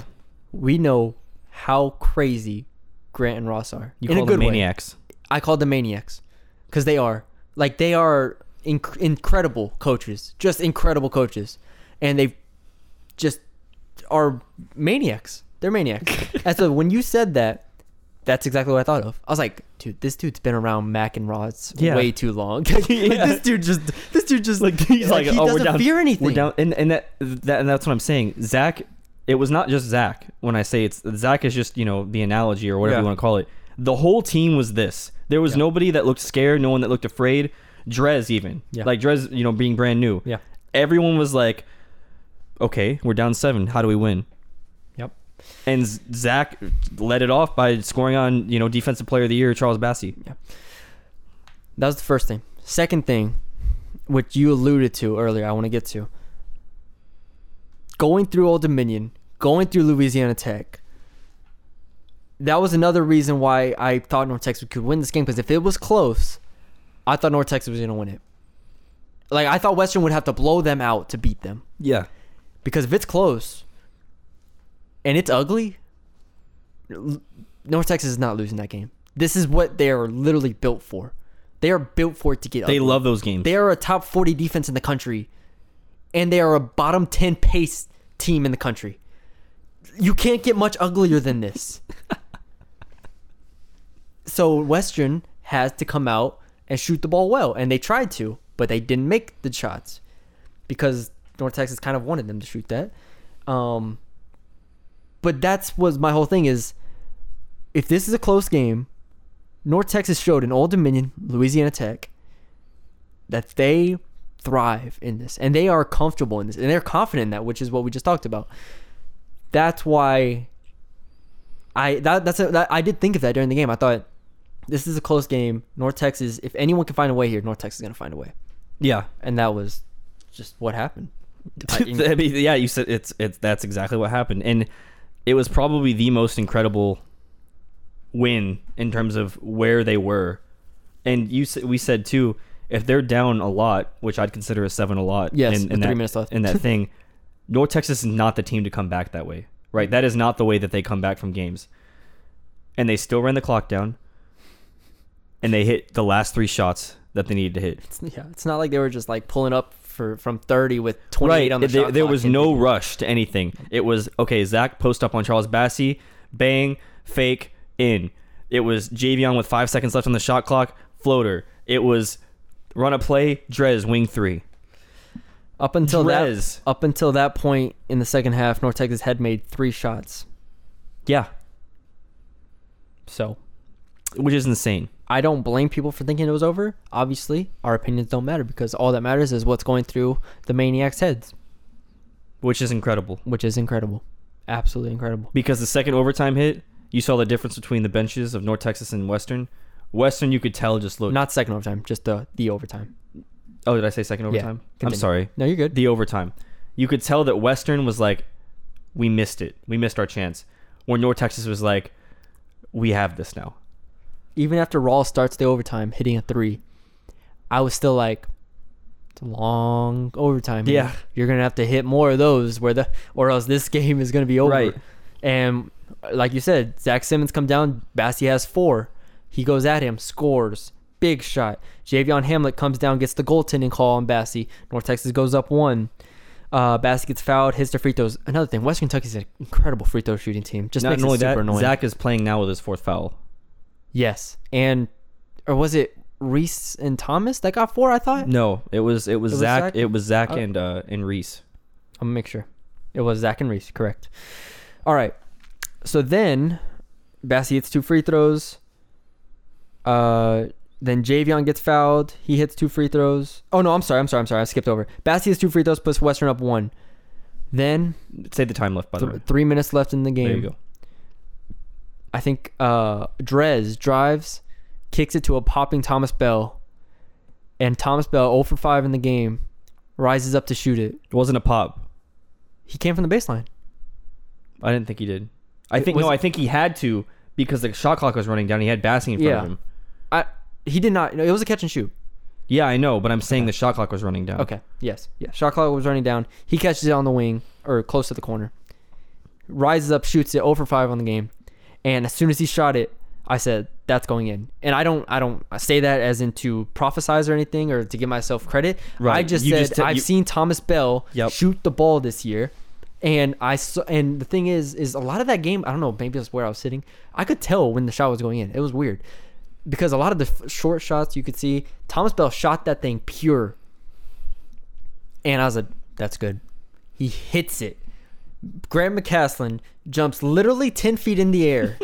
We know how crazy Grant and Ross are. you in call a them good way. maniacs. I call them maniacs because they are like they are inc- incredible coaches, just incredible coaches, and they just are maniacs. They're maniacs. *laughs* and so when you said that, that's exactly what I thought of. I was like, dude, this dude's been around Mac and Rods Yeah. way too long. *laughs* Like, this dude just, this dude just Like he's like, he oh, doesn't we're down. fear anything. We're down, and and that, that and that's what I'm saying. Zach, it was not just Zach. When I say it's Zach is just you know the analogy or whatever Yeah. you want to call it. The whole team was this. There was nobody that looked scared. No one that looked afraid. Drez even Yeah. like Drez, you know, being brand new. Yeah. Everyone was like, okay, we're down seven. How do we win? Yep. And Zach led it off by scoring on you know defensive player of the year Charles Bassey. Yeah. That was the first thing. Second thing, which you alluded to earlier, I want to get to. Going through Old Dominion, going through Louisiana Tech. That was another reason why I thought North Texas could win this game because if it was close, I thought North Texas was going to win it. Like I thought Western would have to blow them out to beat them Yeah. because if it's close and it's ugly, North Texas is not losing that game. This is what they are literally built for. They are built for it to get ugly. They ugly. love those games. They are a top 40 defense in the country, and they are a bottom 10 pace team in the country. You can't get much uglier than this. so Western has to come out and shoot the ball well, and they tried to, but they didn't make the shots because North Texas kind of wanted them to shoot that. Um, but that's was my whole thing is if this is a close game, North Texas showed in Old Dominion, Louisiana Tech, that they thrive in this and they are comfortable in this and they're confident in that, which is what we just talked about. That's why I that that's a, that, I did think of that during the game. I thought this is a close game. North Texas, if anyone can find a way here, North Texas is gonna find a way, yeah. and that was just what happened. *laughs* I- I mean, yeah, you said it's it's that's exactly what happened, and it was probably the most incredible win in terms of where they were And you we said too, if they're down a lot, which I'd consider a seven a lot. Yes, in, in three that, minutes left. in that *laughs* thing, North Texas is not the team to come back that way. Right, that is not the way that they come back from games. And they still ran the clock down. And they hit the last three shots that they needed to hit. It's, yeah, it's not like they were just like pulling up for from 30 with 28 right. on the there shot there was no rush to anything. It was okay. Zach post up on Charles Bassey, bang, fake, in. It was Javion with five seconds left on the shot clock, floater. It was run a play, Drez wing three. Up until Drez. that up until that point in the second half, North Texas had made three shots. Yeah, So which is insane. I don't blame people for thinking it was over. Obviously, our opinions don't matter because all that matters is what's going through the maniacs' heads, Which is incredible which is incredible, absolutely incredible. because the second overtime hit, you saw the difference between the benches of North Texas and Western. Western, you could tell just looked. Not second overtime, just the the overtime. Oh, did I say second Yeah, overtime? I'm continue. sorry. No, you're good. the overtime. You could tell that Western was like, we missed it. We missed our chance. Where North Texas was like, we have this now. Even after Rawls starts the overtime, hitting a three, I was still like, it's a long overtime. here. Yeah. you're gonna have to hit more of those, where the or else this *laughs* game is gonna be over. Right. And like you said, Zach Simmons come down. Bassey has four. He goes at him, scores, big shot. Javion Hamlet comes down, gets the goaltending call on Bassey. North Texas goes up one. Uh, Bassey gets fouled, hits the free throws. Another thing, West Kentucky's an incredible free throw shooting team. Just Not makes only it super that, annoying. Zach is playing now with his fourth foul. Yes, and or was it Reese and Thomas that got four? I thought. No, it was it was It was Zach, Zach? It was Zach Oh. and uh and Reese. I'm gonna make sure. It was Zach and Reese, correct. All right. So then Bassey hits two free throws. Uh then Javion gets fouled. He hits two free throws. Oh no, I'm sorry, I'm sorry, I'm sorry. I skipped over. Bassey hits two free throws, puts Western up one. Then Say the time left by the way. three minutes left in the game. There you go. I think uh Drez drives, kicks it to a popping Thomas Bell, and Thomas Bell 0 for 5 in the game, rises up to shoot it. It wasn't a pop. He came from the baseline. I didn't think he did. I think was- no, I think he had to because the shot clock was running down. He had Bassey in front Yeah. of him. He did not. It was a catch and shoot. Yeah, I know, but I'm saying the shot clock was running down. Okay. Yes. Yeah. Shot clock was running down. He catches it on the wing or close to the corner. Rises up, shoots it 0 for 5 on the game. And as soon as he shot it, I said that's going in. And I don't I don't say that as in to prophesize or anything or to give myself credit. Right. I just You said just te- I've you- seen Thomas Bell Yep. shoot the ball this year. And I saw, and the thing is, is a lot of that game. I don't know. Maybe that's where I was sitting. I could tell when the shot was going in. It was weird because a lot of the f- short shots you could see Thomas Bell shot that thing pure, and I was like, "That's good." He hits it. Grant McCasland jumps literally ten feet in the air.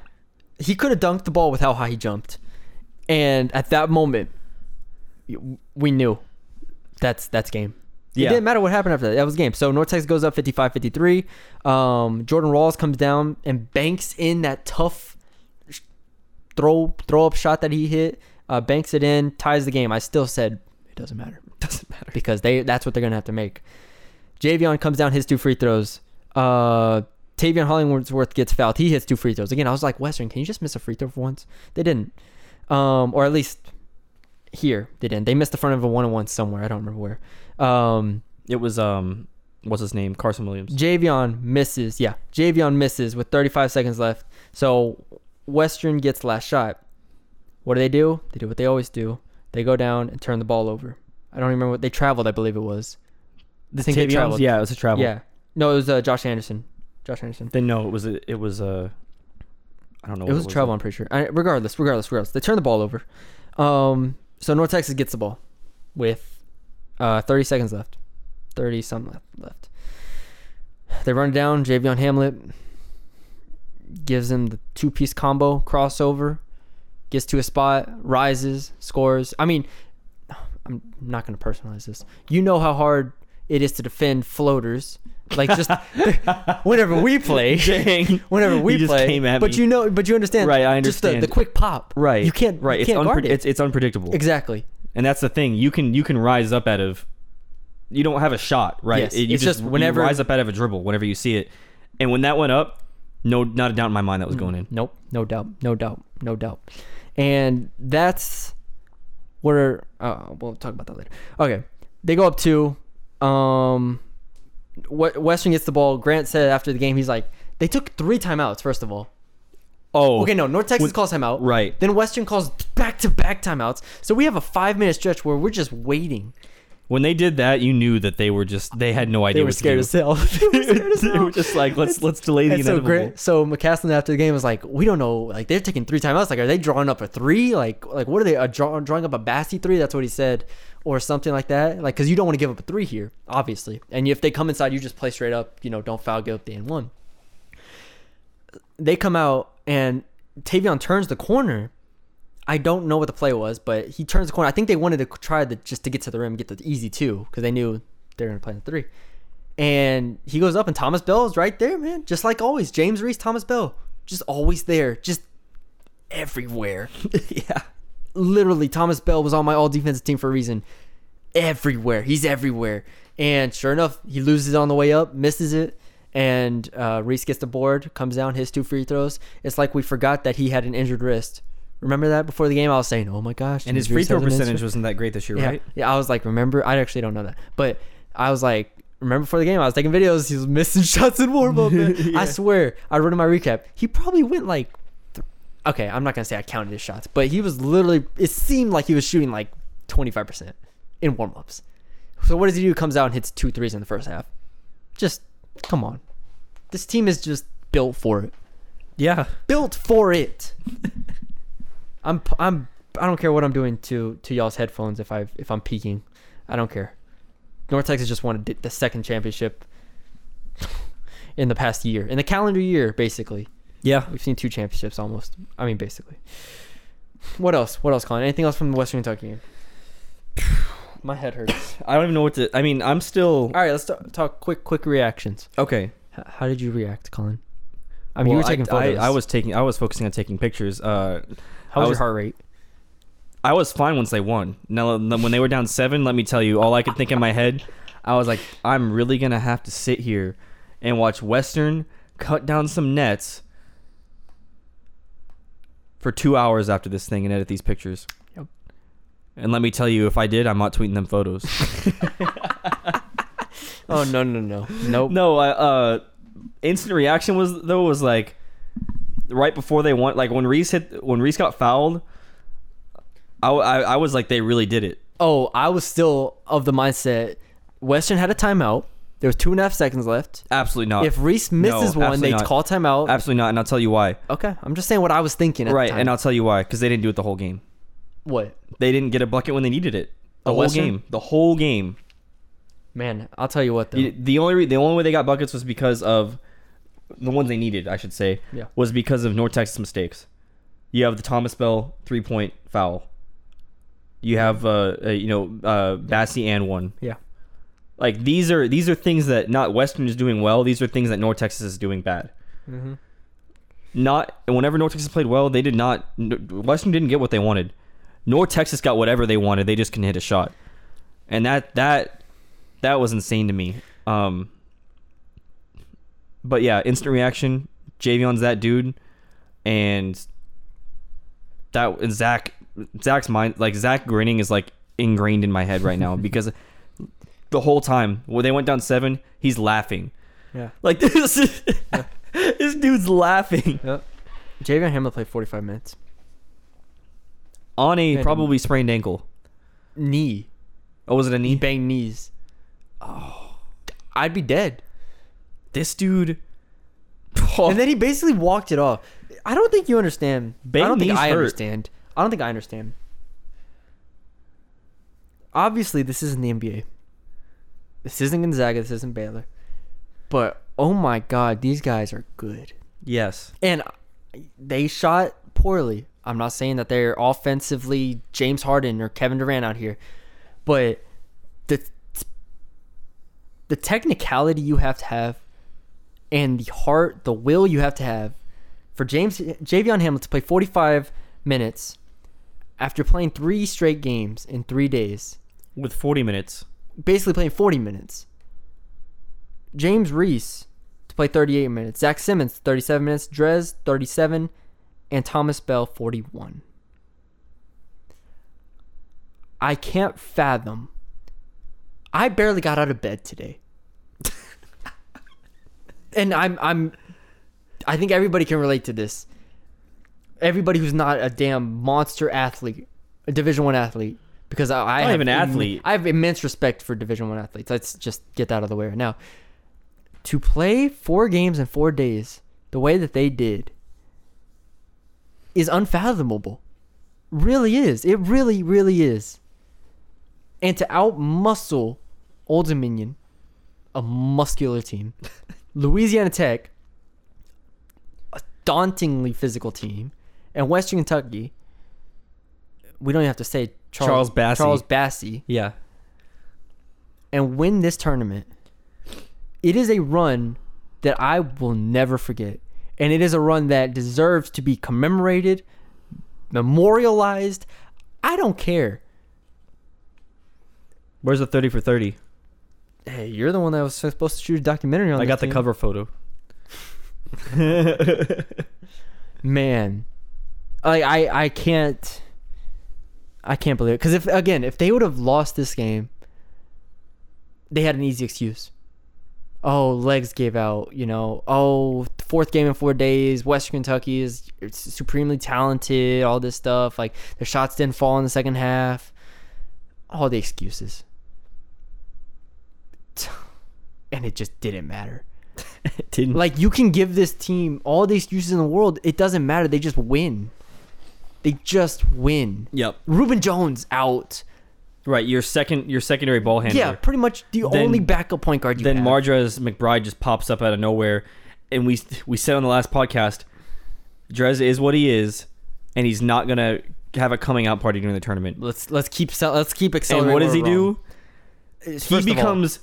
*laughs* he could have dunked the ball with how high he jumped, and at that moment, we knew that's that's game. It didn't matter what happened after that. That was game. So North Texas goes up 55-53. Um, Jordan Rawls comes down and banks in that tough throw throw up shot that he hit. Uh, banks it in, ties the game. I still said it doesn't matter. It *laughs* Doesn't matter. because they that's what they're gonna have to make. Javion comes down, his two free throws. Uh, Taveion Hollingsworth gets fouled. He hits two free throws. Again, I was like, Western, can you just miss a free throw for once? They didn't, um, or at least here they didn't. They missed the front of a one on one somewhere. I don't remember where. Um, It was um what's his name? Carson Williams. Javion misses. Yeah, Javion misses with 35 seconds left. So Western gets last shot. What do they do? They do what they always do. They go down and turn the ball over. I don't remember what they traveled. I believe it was. The Taveion's? traveled. Yeah, it was a travel. Yeah. No, it was uh, Josh Anderson. Josh Anderson. Then no, it was a, it was a I don't know. It was a travel. I'm pretty sure. I, regardless, regardless, regardless, they turn the ball over. Um, so North Texas gets the ball with uh 30 seconds left. 30 something left. left. They run it down. Javion Hamlet gives him the two piece combo crossover. Gets to a spot, rises, scores. I mean, I'm not going to personalize this. You know how hard it is to defend floaters. Like just *laughs* whenever we play, *laughs* Dang. whenever we just play. came at but me. you know, but you understand, Right, I Just the, the quick pop, Right. You can't, Right. You it's, can't unpre- it. it's it's unpredictable. exactly. And that's the thing. You can you can rise up out of you don't have a shot, right? Yes, you it's just you whenever- rise up out of a dribble whenever you see it. And when that went up, no not a doubt in my mind that was going in. Nope, no doubt, no doubt, no doubt. And that's where? Uh, we'll talk about that later. Okay, they go up two. Um, what Western gets the ball. Grant said after the game, he's like, they took three timeouts. First of all, Oh, okay, no, North Texas With- calls timeout. right. Then Western calls back to back timeouts. So we have a five minute stretch where we're just waiting. When they did that, you knew that they were just they had no idea They were what scared to as hell. *laughs* they were scared as they were just like, let's let's delay the And so inevitable. Grant, so McCasland after the game was like, we don't know, like they're taking three timeouts. Like, are they drawing up a three? Like, like what are they uh, draw, drawing up a Bassey three? That's what he said, or something like that. Like, because you don't want to give up a three here, obviously. And if they come inside, you just play straight up. You know, don't foul, give up the and one. They come out and Taveion turns the corner. I don't know what the play was, but he turns the corner. I think they wanted to try to just to get to the rim, get the easy two, because they knew they were gonna play the three. And he goes up, and Thomas Bell is right there, man. Just like always. James Reese, Thomas Bell. Just always there. Just everywhere. *laughs* yeah. Literally, Thomas Bell was on my all defensive team for a reason. Everywhere. He's everywhere. And sure enough, he loses it on the way up, misses it, and uh, Reese gets the board, comes down, his two free throws. It's like we forgot that he had an injured wrist. Remember that before the game? I was saying, oh my gosh. And his free throw percentage wasn't that great this year, yeah, right? Yeah, I was like, remember? I actually don't know that, but I was like, remember before the game, I was taking videos. He was missing *laughs* shots in warm up. *laughs* I swear, I wrote in my recap. He probably went like, th- okay, I'm not gonna say I counted his shots, but he was literally. It seemed like he was shooting like 25 percent in warm ups. So what does he do? Comes out and hits two threes in the first half. Just come on, this team is just built for it. Yeah. Built for it. *laughs* I'm I'm I don't care what I'm doing to to y'all's headphones if I if I'm peaking. I don't care. North Texas just won the second championship *laughs* in the past year, in the calendar year, basically. Yeah. We've seen two championships almost. I mean, basically. What else? What else, Colin? Anything else from the Western Kentucky game? *sighs* My head hurts. I don't even know what to. I mean, I'm still All right, let's talk, talk quick quick reactions. okay. H- how did you react, Colin? I mean, you were taking I, photos. I, I was taking. I was focusing on taking pictures. Uh, How I was, was- your heart rate? I was fine once they won. Now, when they were down seven, let me tell you, all I could think in my head, I was like, I'm really gonna have to sit here and watch Western cut down some nets for two hours after this thing and edit these pictures. Yep. And let me tell you, if I did, I'm not tweeting them photos. *laughs* Oh no no no nope. no, I, uh, instant reaction was though was like right before they won, like when Reese hit when Reese got fouled. I, I, I was like, they really did it. Oh, I was still of the mindset. Western had a timeout. There was two and a half seconds left. Absolutely not. If Reese misses No, one, absolutely they not. call timeout. Absolutely not, and I'll tell you why. okay, I'm just saying what I was thinking. At Right, the time. and I'll tell you why. Because they didn't do it the whole game. what? They didn't get a bucket when they needed it. The Oh, whole Western? game. The whole game. Man, I'll tell you what though. The, the only re- the only way they got buckets was because of the ones they needed. I should say. Yeah. Was because of North Texas mistakes. You have the Thomas Bell three point foul. You have uh, uh you know uh Bassey and one. yeah. Like these are these are things that not Western is doing well. These are things that North Texas is doing bad. Mm-hmm. Not whenever North Texas played well, they did not. Western didn't get what they wanted. North Texas got whatever they wanted. They just couldn't hit a shot, and that that that was insane to me. Um, but yeah, instant reaction. Javion's that dude, and that and Zach Zach's mind like Zach grinning is like ingrained in my head right now *laughs* because the whole time when they went down seven, he's laughing. Yeah. Like *laughs* this, this dude's laughing Yep. Javion Hamlet played 45 minutes. on a probably sprained ankle. Knee. Oh, was it a He knee? banged knees. Oh. I'd be dead. This dude. *laughs* And then he *laughs* basically walked it off. I don't think you understand. I don't think knees I hurt. understand. I don't think I understand. Obviously, this isn't the NBA. This isn't Gonzaga. This isn't Baylor. But oh my God, these guys are good. yes. And they shot poorly. I'm not saying that they're offensively James Harden or Kevin Durant out here, but the the technicality you have to have and the heart, the will you have to have for James Javion Hamlet to play 45 minutes after playing three straight games in three days, With 40 minutes. basically playing 40 minutes. James Reese to play 38 minutes. Zach Simmons 37 minutes. Drez 37, and Thomas Bell 41. I can't fathom. I barely got out of bed today. *laughs* and I'm I'm I think everybody can relate to this. Everybody who's not a damn monster athlete, a Division One athlete, because I, I Not have im- athlete. I have immense respect for Division One athletes. Let's just get that out of the way right now. To play four games in four days the way that they did is unfathomable. Really is. It really, really is. And to outmuscle Old Dominion, a muscular team, *laughs* Louisiana Tech, a dauntingly physical team, and Western Kentucky, we don't even have to say Charles Bassey. Charles Bassey, Yeah. and win this tournament, it is a run that I will never forget. And it is a run that deserves to be commemorated, memorialized. I don't care. Where's the 30 for 30? Hey, you're the one that was supposed to shoot a documentary on I got the team. cover photo. *laughs* Man. Like I I can't I can't believe it cuz if again, if they would have lost this game, they had an easy excuse. Oh, legs gave out, you know. Oh, fourth game in 4 days. Western Kentucky is supremely talented, all this stuff. Like their shots didn't fall in the second half. All the excuses. And it just didn't matter. *laughs* Didn't Like you can give this team all the excuses in the world. It doesn't matter. They just win. They just win. Yep. Rubin Jones out. Right, your second your secondary ball handler. Yeah, pretty much the Then- only backup point guard you then have. McBride just pops up out of nowhere, and we we said on the last podcast, Drez is what he is, and he's not gonna have a coming out party during the tournament. let's let's keep let's keep And what does he do? wrong. He First all, becomes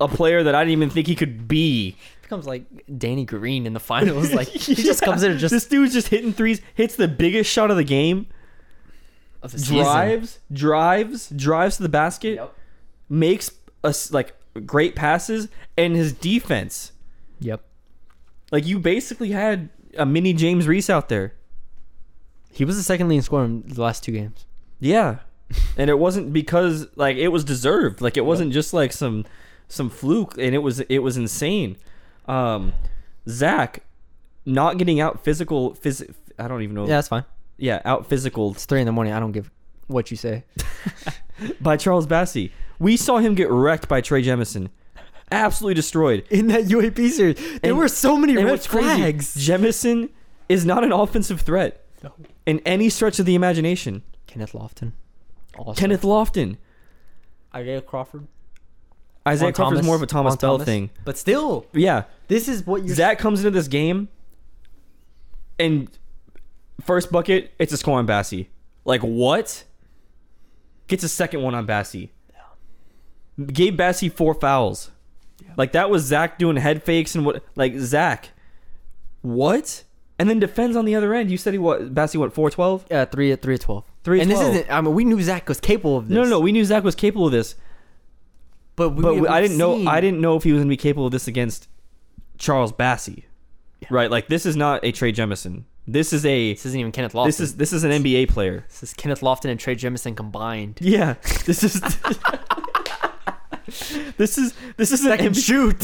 a player that I didn't even think he could be. becomes like Danny Green in the finals. Like he *laughs* just comes in and just this dude's just hitting threes, hits the biggest shot of the game, of the season. drives, drives, drives to the basket, Yep. makes us like great passes, and his defense. Yep. Like you basically had a mini James Reese out there. He was the second leading scorer in the last two games. Yeah. and it wasn't because like it was deserved. Like it wasn't just like some some fluke and it was it was insane. Um Zach not getting out physical phys- I don't even know. Yeah, that's fine. Yeah, out physical It's three in the morning. I don't give what you say. *laughs* by Charles Bassey. We saw him get wrecked by Trey Jemison. Absolutely destroyed. In that UAB series, there And- were so many And red what's crazy, flags. Jemison is not an offensive threat No. in any stretch of the imagination. Kenneth Lofton. Also. Kenneth Lofton. Isaiah Crawford. Isaiah Juan Crawford's Thomas. more of a Thomas Juan Bell Thomas. thing. But still, Yeah. this is what you're. Zach comes into this game, and first bucket, it's a score on Bassey. Like what? Gets a second one on Bassey. Gave Bassey four fouls. Like that was Zach doing head fakes and what? Like Zach, what? And then defends on the other end. You said he what? Bassey went Four twelve? Yeah, three at three at twelve. Three and 12. this isn't. I mean, we knew Zach was capable of this. No, no, no. We knew Zach was capable of this, but we, but we, I didn't know. I didn't know if he was gonna be capable of this against Charles Bassey. Right? Like this is not a Trey Jemison. This is a This isn't even Kenneth Lofton. This is this is an NBA player. this is Kenneth Lofton and Trey Jemison combined. Yeah, this is *laughs* *laughs* this is this is an That can NBA shoot.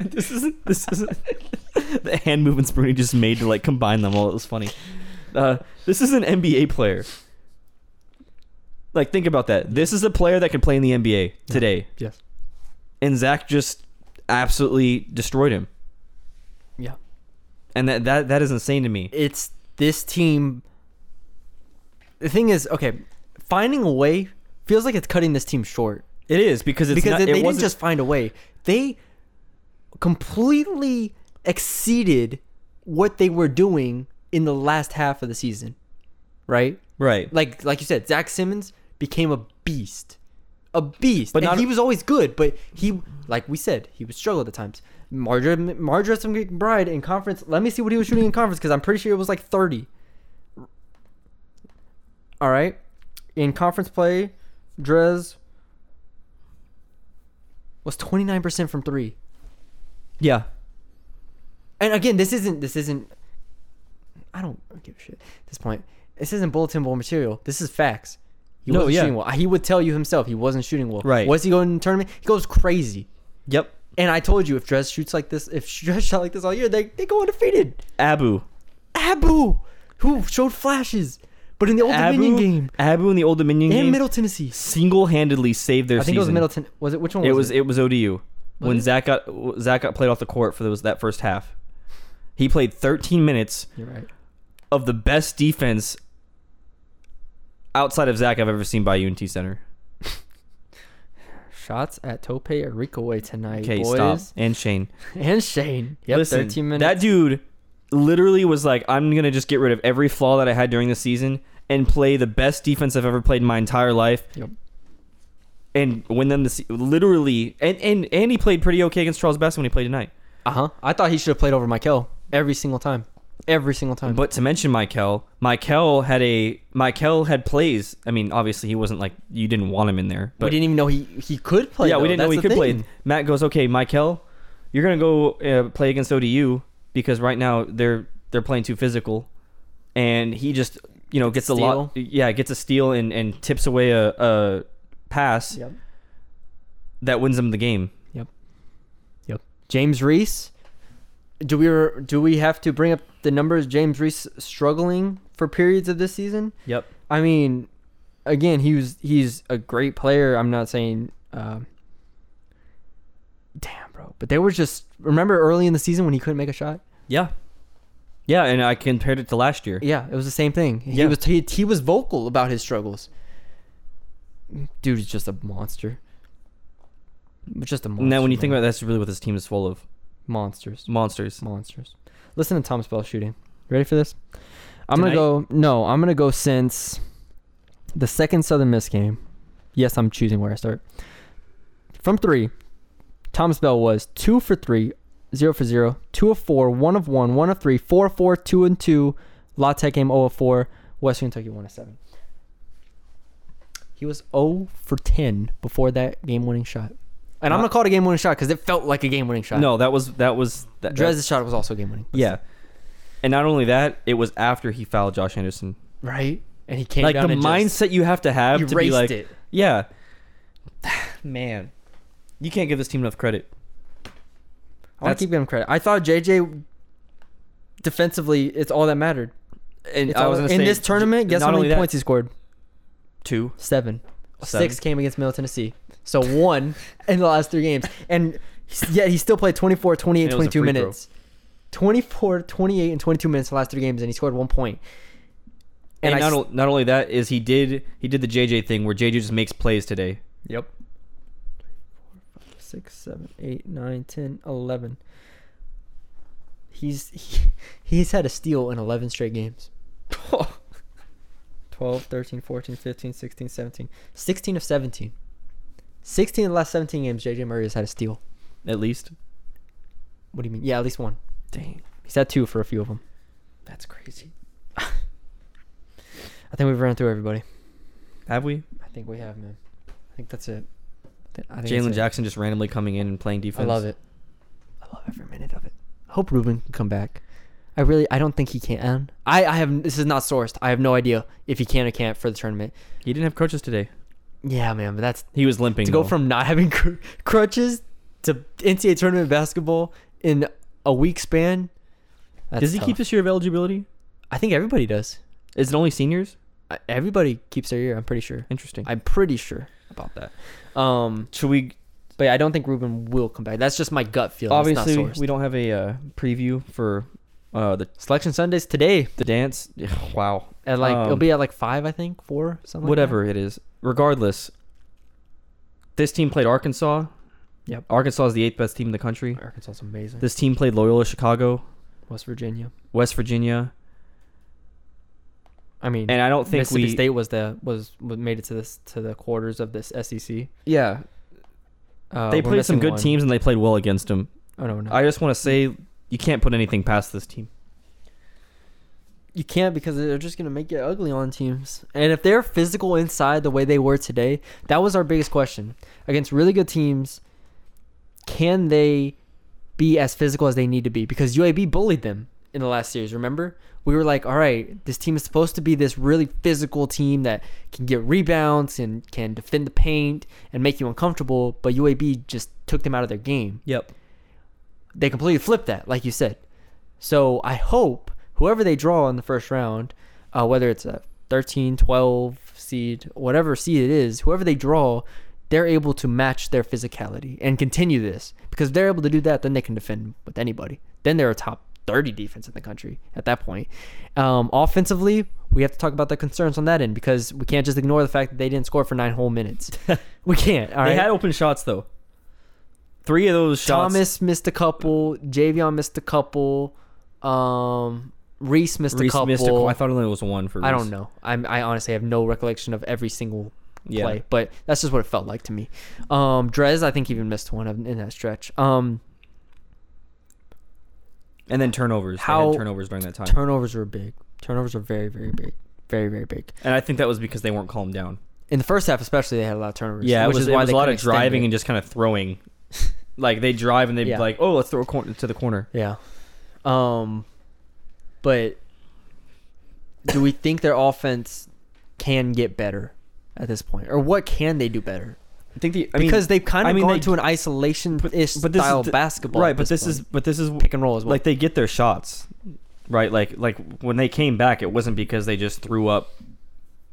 *laughs* this is this is the hand movements Bruni just made to like combine them all. It was funny. Uh, this is an NBA player. Like think about that. This is a player that can play in the NBA today, yes. and Zach just absolutely destroyed him. Yeah. And that that that is insane to me. It's this team. The thing is, okay, finding a way feels like it's cutting this team short It is because it's because not, they, it they didn't just find a way. They completely exceeded what they were doing in the last half of the season, right? right. Like like you said, Zach Simmons became a beast, a beast. But But and not- he was always good, but he, like we said, he would struggle at times. Mardrez Mardrez McBride in conference. Let me see what he was shooting in conference because I'm pretty sure it was like 30. All right, in conference play, Drez was 29% from three. Yeah. And again, this isn't this isn't. I don't give a shit at this point. This isn't bulletin board material. This is facts. He No, wasn't yeah. shooting well. He would tell you himself he wasn't shooting well. Right. Was he going in the tournament? He goes crazy. Yep. And I told you if Drez shoots like this, if *laughs* Drez shot like this all year, they they go undefeated. Abu. Abu, who showed flashes, but in the Old Abu, Dominion game Abu in the Old Dominion and game Middle Tennessee, single-handedly saved their season. I think season. it was Middleton. Was it which one? Was It was it? it was ODU when it? Zach got Zach got played off the court for those that first half. He played 13 minutes You're right. of the best defense outside of Zach I've ever seen by UNT Center. Shots at Tope Arikaway tonight, Okay, boys. stop. And Shane. *laughs* And Shane. Yep, Listen, 13 minutes. that dude literally was like, I'm gonna just get rid of every flaw that I had during the season and play the best defense I've ever played in my entire life. Yep. And win them the se- literally, and and and he played pretty okay against Charles Bass when he played tonight. Uh huh. I thought he should have played over Michael every single time. Every single time. But to mention Michael, Michael had a Michael had plays. I mean, obviously he wasn't like you didn't want him in there, But we didn't even know he he could play. yeah, we didn't know he could play. Matt goes, okay, Michael, you're gonna go uh, play against ODU because right now they're they're playing too physical, and he just you know gets a lot, yeah, gets a steal and and tips away a, a pass Yep. that wins them the game. Yep. Yep. James Reese. Do we do we have to bring up the numbers? James Reese struggling for periods of this season. Yep. I mean, again, he was he's a great player. I'm not saying, um, damn, bro. But they were just remember early in the season when he couldn't make a shot. Yeah. Yeah, and I compared it to last year. Yeah, it was the same thing. He Yeah. was he, he was vocal about his struggles. Dude is just a monster. Just a monster. now, when you think about it, that's really what this team is full of monsters, monsters. monsters. Listen to Thomas Bell shooting. Ready for this? I'm Tonight? gonna go. No, I'm gonna go since the second Southern Miss game. Yes, I'm choosing where I start. From three, Thomas Bell was two for three, zero for zero, two of four, one of one, one of three, four of four, two and two. La Tech game 0 of 4. Western Kentucky 1 of 7. He was 0 for 10 before that game winning shot. And I'm to call it a game winning shot because it felt like a game winning shot. No, that was that was that. Drez's shot was also game winning. yeah, and not only that, it was after he fouled Josh Anderson. Right? And he came like down the and just mindset you have to have to be like, it. yeah, *sighs* man, you can't give this team enough credit. I want to keep him credit. I thought JJ defensively, it's all that mattered. And I was gonna in say, this tournament, guess how many that- points he scored? Two. Seven. Seven. Six came against Middle Tennessee. So one in the last three games. And yet he still played 24, 28, And it was a 22 free throw. minutes. 24, 28, and 22 minutes the last three games, and he scored one point. And, And, I not, s- o- not only that is he did he did the JJ thing where JJ just makes plays today. Yep. 6, 7, 8, 9, 10, 11. He's he, he's had a steal in 11 straight games. *laughs* 12, 13, 14, 15, 16, 17. 16 of 17. 16 of the last 17 games, JJ Murray has had a steal. At least. What do you mean? Yeah, at least one. Dang, He's had two for a few of them. that's crazy. *laughs* I think we've run through everybody. Have we? I think we have, man. I think that's it. I think that's Jalen it. Jackson just randomly coming in and playing defense. I love it. I love every minute of it. I hope Rubin can come back. I really, I don't think he can. I, I have. This is not sourced. I have no idea if he can or can't for the tournament. He didn't have coaches today. Yeah, man. But that's He was limping. to go though. from not having cr- crutches to NCAA tournament basketball in a week span. That's Does he tough. keep this year of eligibility? I think everybody does. Is it only seniors? I- Everybody keeps their year. I'm pretty sure. Interesting. I'm pretty sure about that. Um, Should we? but yeah, I don't think Rubin will come back. That's just my gut feeling. It's not Obviously, we don't have a uh, preview for uh, the Selection Sundays today the dance. *sighs* Wow. at like it'll Um, be at like five, I think, four, something. like Whatever it is. Regardless, this team played Arkansas. Yep. Arkansas is the eighth best team in the country. Arkansas is amazing. This team played Loyola Chicago, West Virginia. West Virginia, I mean, and I don't think Mississippi we. State was the was, made it to this to the quarters of this SEC. Yeah, Uh, they played some good one. teams and they played well against them. Oh no, no, I just want to say you can't put anything past this team. You can't because they're just gonna make it ugly on teams. And if they're physical inside the way they were today, that was our biggest question against really good teams. Can they be as physical as they need to be? Because UAB bullied them. in the last series. Remember, we were like, all right, this team is supposed to be this really physical team that can get rebounds and can defend the paint and make you uncomfortable. But UAB just took them out of their game. Yep. They completely flipped that, like you said. So I hope whoever they draw in the first round, uh, whether it's a 13, 12 seed, whatever seed it is, whoever they draw, they're able to match their physicality and continue this. Because if they're able to do that, then they can defend with anybody. Then they're a top 30 defense in the country at that point. Um, offensively, we have to talk about the concerns on that end because we can't just ignore the fact that they didn't score for nine whole minutes. *laughs* we can't. All They had open shots though. Three of those shots. Thomas missed a couple. Javion missed a couple. Um, Reese missed Reese a couple. missed a I thought it only was one for. I don't know. I'm, I honestly have no recollection of every single Yeah. play, but that's just what it felt like to me. Um, Drez, I think even missed one of- in that stretch. Um, And then turnovers. How- turnovers during that time. turnovers were big. Turnovers were very, very big. Very, very big. and I think that was because they weren't calmed down. In the first half, especially, they had a lot of turnovers. Yeah, which was, is why was a lot of driving it. and just kind of throwing. *laughs* like they drive and they'd Yeah. be like, "Oh, let's throw a corner to the corner." Yeah. Um, but do we think their offense can get better at this point, or what can they do better? I think the I mean, because they've kind of I mean, gone they- to an isolation ish this style is the- basketball, right? But this point. is but this is pick and roll as well. like they get their shots, right? Like like when they came back, it wasn't because they just threw up,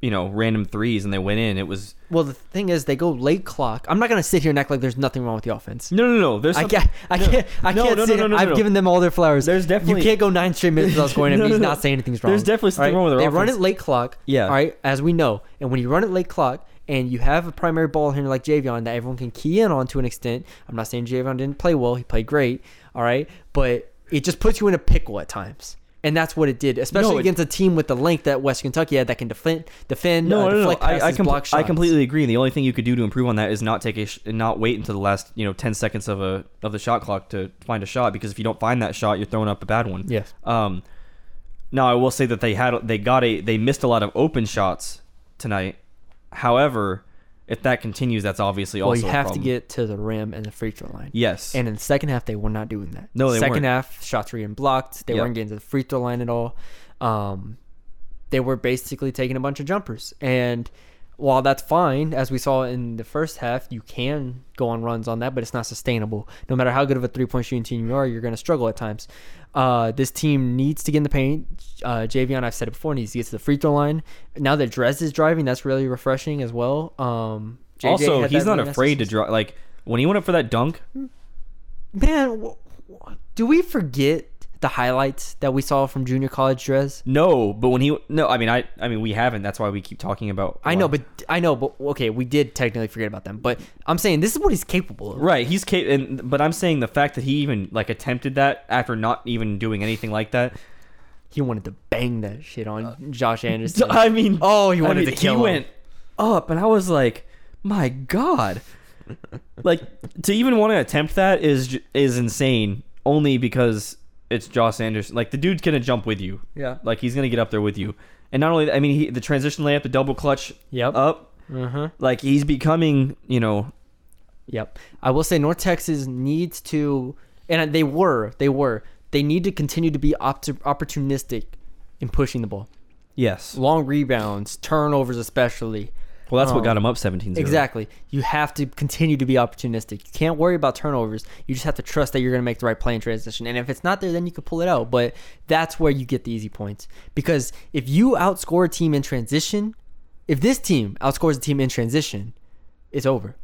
you know, random threes and they went in. It was well, the thing is, they go late clock. I'm not gonna sit here and act like there's nothing wrong with the offense. no no no. There's I can't. I no, can't. I no, can't no, sit. no, no, no, I've given them all their flowers. There's definitely- you can't go nine straight minutes without *laughs* scoring. No, and no, he's not saying anything's wrong. There's definitely something wrong with their They run it late clock. Yeah. All right, as we know, and when you run it late clock and you have a primary ball handler like Javion that everyone can key in on to an extent. I'm not saying Javion didn't play well. He played great. All right, but it just puts you in a pickle at times. And that's what it did, especially No, it- against a team with the length that West Kentucky had that can defend, defend, No, uh, no, no. deflect I, I, passes, com- block I completely agree. The only thing you could do to improve on that is not take a sh- not wait until the last you know ten seconds of a of the shot clock to find a shot because if you don't find that shot, you're throwing up a bad one. Yes. Um, now I will say that they had they got a they missed a lot of open shots tonight. However, if that continues, that's obviously Well, also you a have to get to the rim and the free throw line. yes. And in the second half, they were not doing that. No, they second weren't. half, shots were getting blocked. They Yep. weren't getting to the free throw line at all. Um, they were basically taking a bunch of jumpers. And while that's fine, as we saw in the first half, you can go on runs on that, but it's not sustainable. No matter how good of a three point shooting team you are, you're going to struggle at times. Uh, this team needs to get in the paint. Uh, Javion, I've said it before, needs to get to the free throw line. Now that Drez is driving, that's really refreshing as well. Um, also, he's not afraid to drive. Like when he went up for that dunk, Man, w- w- do we forget the highlights that we saw from junior college Drez? no. But when he no, I mean I I mean we haven't. That's why we keep talking about. I know, but I know, but okay, we did technically forget about them. But I'm saying this is what he's capable of. Right, he's ca- and but I'm saying the fact that he even like attempted that after not even doing anything like that. He wanted to bang that shit on uh, Josh Anderson. *laughs* I mean, oh, he I wanted mean, to kill him. He him. went up, and I was like, my god, *laughs* like to even want to attempt that is is insane. Only because it's Josh Anderson. Like the dude's gonna jump with you. Yeah. Like he's gonna get up there with you. And not only that, I mean, he, the transition layup, the double clutch, Yep. up. Uh-huh. Like he's becoming, you know, Yep. I will say North Texas needs to, and they were, they were, they need to continue to be opt- opportunistic in pushing the ball. yes. Long rebounds, turnovers, especially. Well, that's what Um, got him up 17 Exactly. You have to continue to be opportunistic. You can't worry about turnovers. You just have to trust that you're going to make the right play in transition. And if it's not there, then you can pull it out. But that's where you get the easy points. Because if you outscore a team in transition, if this team outscores a team in transition, it's over.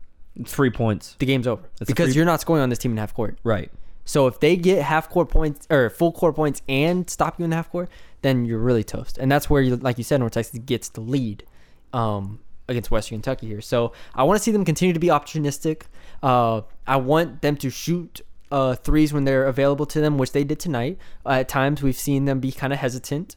Three points. The game's over. That's a because free- you're not scoring on this team in half court. Right. So if they get half court points or full court points and stop you in the half court, then you're really toast. And that's where, you, like you said, North Texas gets the lead um, against Western Kentucky here. So I want to see them continue to be opportunistic. Uh, I want them to shoot uh, threes when they're available to them, which they did tonight. Uh, at times, we've seen them be kind of hesitant,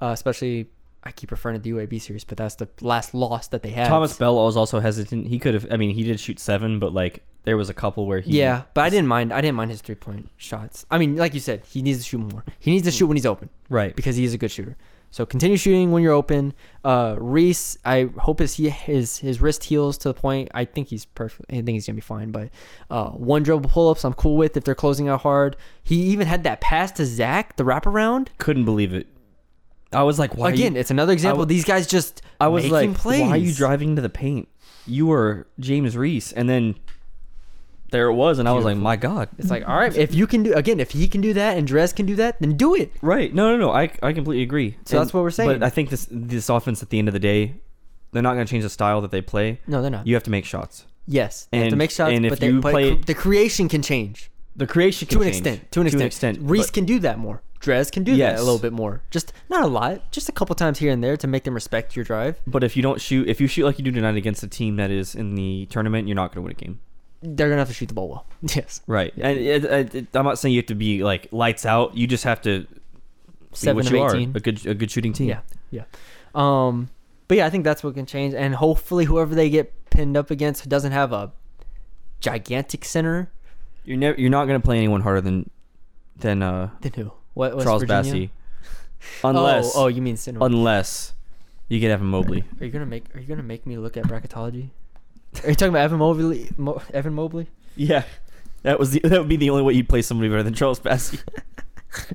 uh, especially. I keep referring to the UAB series, but that's the last loss that they had. Thomas Bell was also hesitant. He could have. I mean, he did shoot seven, but like there was a couple where he. Yeah, but I didn't mind. I didn't mind his three point shots. I mean, like you said, he needs to shoot more. He needs to shoot when he's open. Right. because he is a good shooter. So continue shooting when you're open. Uh, Reese, I hope his his his wrist heals to the point. I think he's perfect. I think he's gonna be fine. But uh, one dribble pull ups, I'm cool with if they're closing out hard. He even had that pass to Zach, the wraparound. Couldn't believe it. I was like, why? Again, you, it's another example. w- These guys just I was like, plays. why are you driving to the paint? You were James Reese, and then there it was, and I was like, my God. It's like, all right, if you can do again, if he can do that and Drez can do that, then do it. Right. No, no, no. I, I completely agree. So that's what we're saying. But I think this this offense at the end of the day, they're not going to change the style that they play. No, they're not. You have to make shots. yes, they have to And- make shots, and if but, they, you but play- the creation can change The creation can to an change. extent. To an extent. Reese but- can do that more. Drez can do that Yes. a little bit more. Just not a lot. Just a couple times here and there to make them respect your drive. But if you don't shoot, if you shoot like you do tonight against a team that is in the tournament, you're not going to win a game. They're gonna have to shoot the ball well. *laughs* Yes, Right. And it, it, it- I'm not saying you have to be like lights out. You just have to be seven what of you eighteen. are, a good a good shooting team. Yeah, yeah. Um, but yeah, I think that's what can change, and hopefully, whoever they get pinned up against doesn't have a gigantic center. You're never you're not going to play anyone harder than than uh, Then who? What? West Charles Virginia? Bassey. *laughs* Unless oh, oh, you mean center? unless you get Evan Mobley. Are you gonna make Are you gonna make me look at bracketology? Are you talking about Evan Mobley? Mo, Evan Mobley? Yeah. That was the, that would be the only way you'd play somebody better than Charles Bassey. *laughs*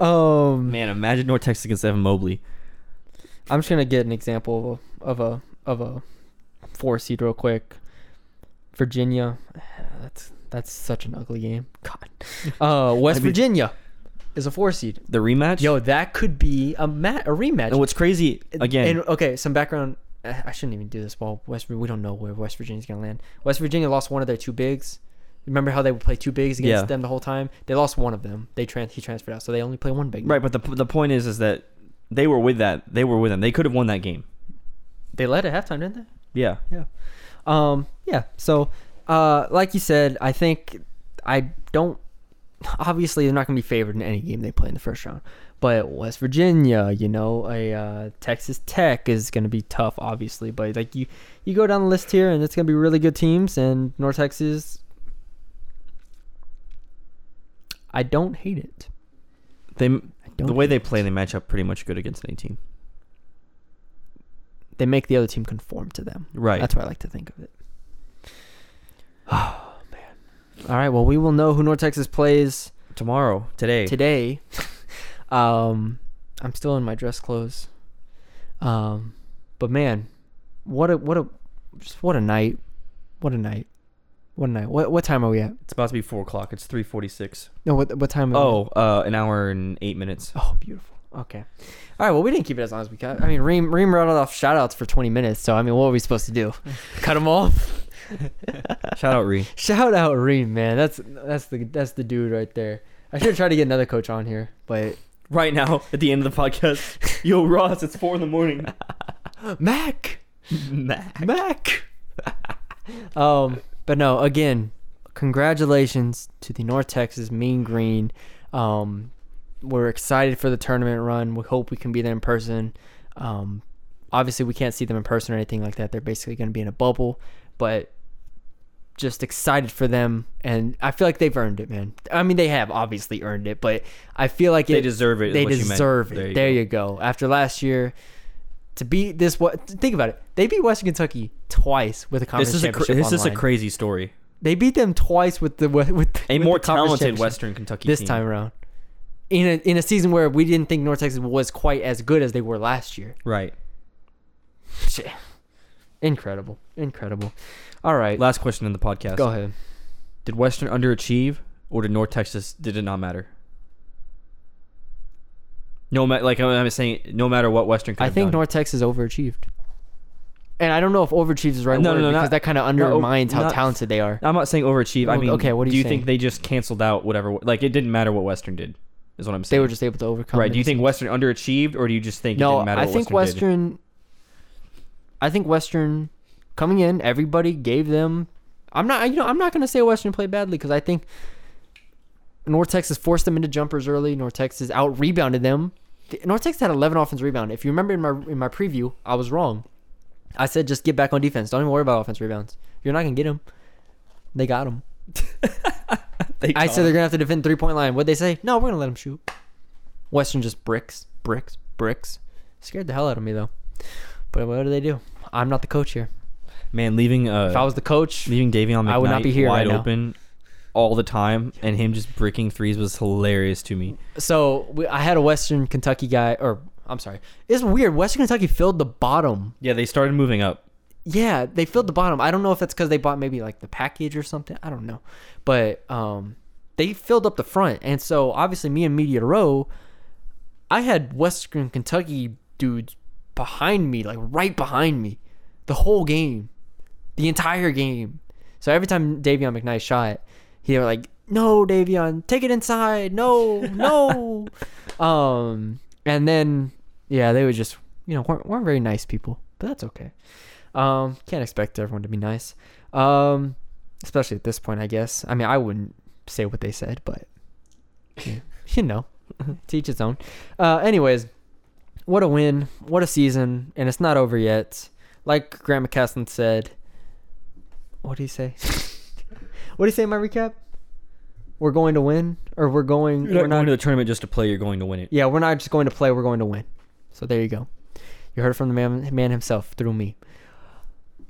Um, Man, imagine North Texas against Evan Mobley. I'm just gonna get an example of a of a, of a four seed real quick. Virginia, that's that's such an ugly game. *laughs* God, uh, *laughs* West I mean- Virginia is a four seed. The rematch. Yo, that could be a mat a rematch. and what's crazy again? And okay, some background. I shouldn't even do this. Well, West we don't know where West Virginia's gonna land. West Virginia lost one of their two bigs. Remember how they would play two bigs against Yeah. them the whole time? They lost one of them. They trans he transferred out, so they only play one big. right, but the the point is is that they were with that. They were with them. They could have won that game. They led at halftime, didn't they? Yeah. Yeah. Um. Yeah. So, uh, like you said, I think I don't. Obviously, they're not going to be favored in any game they play in the first round. But West Virginia, you know, a uh, Texas Tech is going to be tough, obviously. But like you, you go down the list here, and it's going to be really good teams. And North Texas, I don't hate it. They don't. the way they it. play, they match up pretty much good against any team. they make the other team conform to them. Right. That's what I like to think of it. *sighs* Oh man. All right. Well, we will know who North Texas plays Tomorrow, today. today. *laughs* um, I'm still in my dress clothes. Um, but man, what a what a just what a night. What a night. What a night. What what time are we at? It's about to be four o'clock. It's three forty six. No, what what time? Are we Oh, uh, an hour and eight minutes. oh, beautiful. Okay. All right. Well, we didn't keep it as long as we cut. I mean, Reem Reem rattled off shout outs for 20 minutes. So I mean, what were we supposed to do? *laughs* Cut them off. Shout out Reem. *laughs* Shout out Reem, man. That's that's the that's the dude right there. I should try to get another coach on here, but Right now, at the end of the podcast, *laughs* yo Ross, it's four in the morning. *laughs* Mac, Mac. Mac. *laughs* um, but no, again, congratulations to the North Texas Mean Green. Um, we're excited for the tournament run. We hope we can be there in person. Um, obviously, we can't see them in person or anything like that. They're basically going to be in a bubble, but just excited for them. And I feel like they've earned it, man. I mean, they have obviously earned it, but I feel like They deserve it. they you deserve it. There There, you you, go. go. After last year, to beat this, what? Think about it. They beat Western Kentucky twice with a conference This is a championship this is a crazy story. They beat them twice with the with, with A with more talented Western Kentucky this team. time around. In a in a season where we didn't think North Texas was quite as good as they were last year. Right. Shit. Incredible, incredible. All right, Last question in the podcast. go ahead. Did Western underachieve, or did North Texas? Did it not matter? No matter, like I'm saying, no matter what Western. Could I have think done. North Texas overachieved. And I don't know if overachieved is the right No, word no, no, because not- that kind of undermines how not- talented they are. I'm not saying overachieve. I mean, okay, what are do you you think they just canceled out whatever? Like it didn't matter what Western did. Is what I'm saying. They were just able to overcome. right. Do you in think. Western underachieved, or do you just think it No, didn't matter I what think Western. I think Western coming in, everybody gave them. I'm not, you know, I'm not gonna say Western played badly because I think North Texas forced them into jumpers early. North Texas out rebounded them. North Texas had 11 offense rebound. If you remember in my in my preview, I was wrong. I said just get back on defense. Don't even worry about offense rebounds. You're not gonna get them. They got them. *laughs* They I said they're gonna have to defend three point line. What'd they say? No, we're gonna let them shoot. Western just bricks, bricks, bricks. Scared the hell out of me though. But what do they do? I'm not the coach here. Man, leaving uh, If I was the coach, leaving Dayvion McKnight I would not be here wide right open all the time, and him just bricking threes was hilarious to me. so we, I had a Western Kentucky guy, or I'm sorry, it's weird. Western Kentucky filled the bottom. Yeah, they started moving up. Yeah, they filled the bottom. I don't know if that's because they bought maybe like the package or something. I don't know, but um, they filled up the front, and so obviously me and Media Row, I had Western Kentucky dudes behind me, like right behind me, the whole game, the entire game. So every time Dayvion McKnight shot, he were like, "No, Dayvion, take it inside. No, no." *laughs* um, and then yeah, they would just you know weren't, weren't very nice people, but that's okay. Um, can't expect everyone to be nice. Um, especially at this point, I guess. I mean, I wouldn't say what they said, but you, *laughs* you know, *laughs* teach its own. Uh, anyways, what a win! What a season, and it's not over yet. Like Grant McCasland said, what do you say? *laughs* what do you say in my recap? We're going to win, or we're going. You're we're not not going to the tournament just to play. You're going to win it. yeah, we're not just going to play. We're going to win. So there you go. You heard it from the man, man himself through me.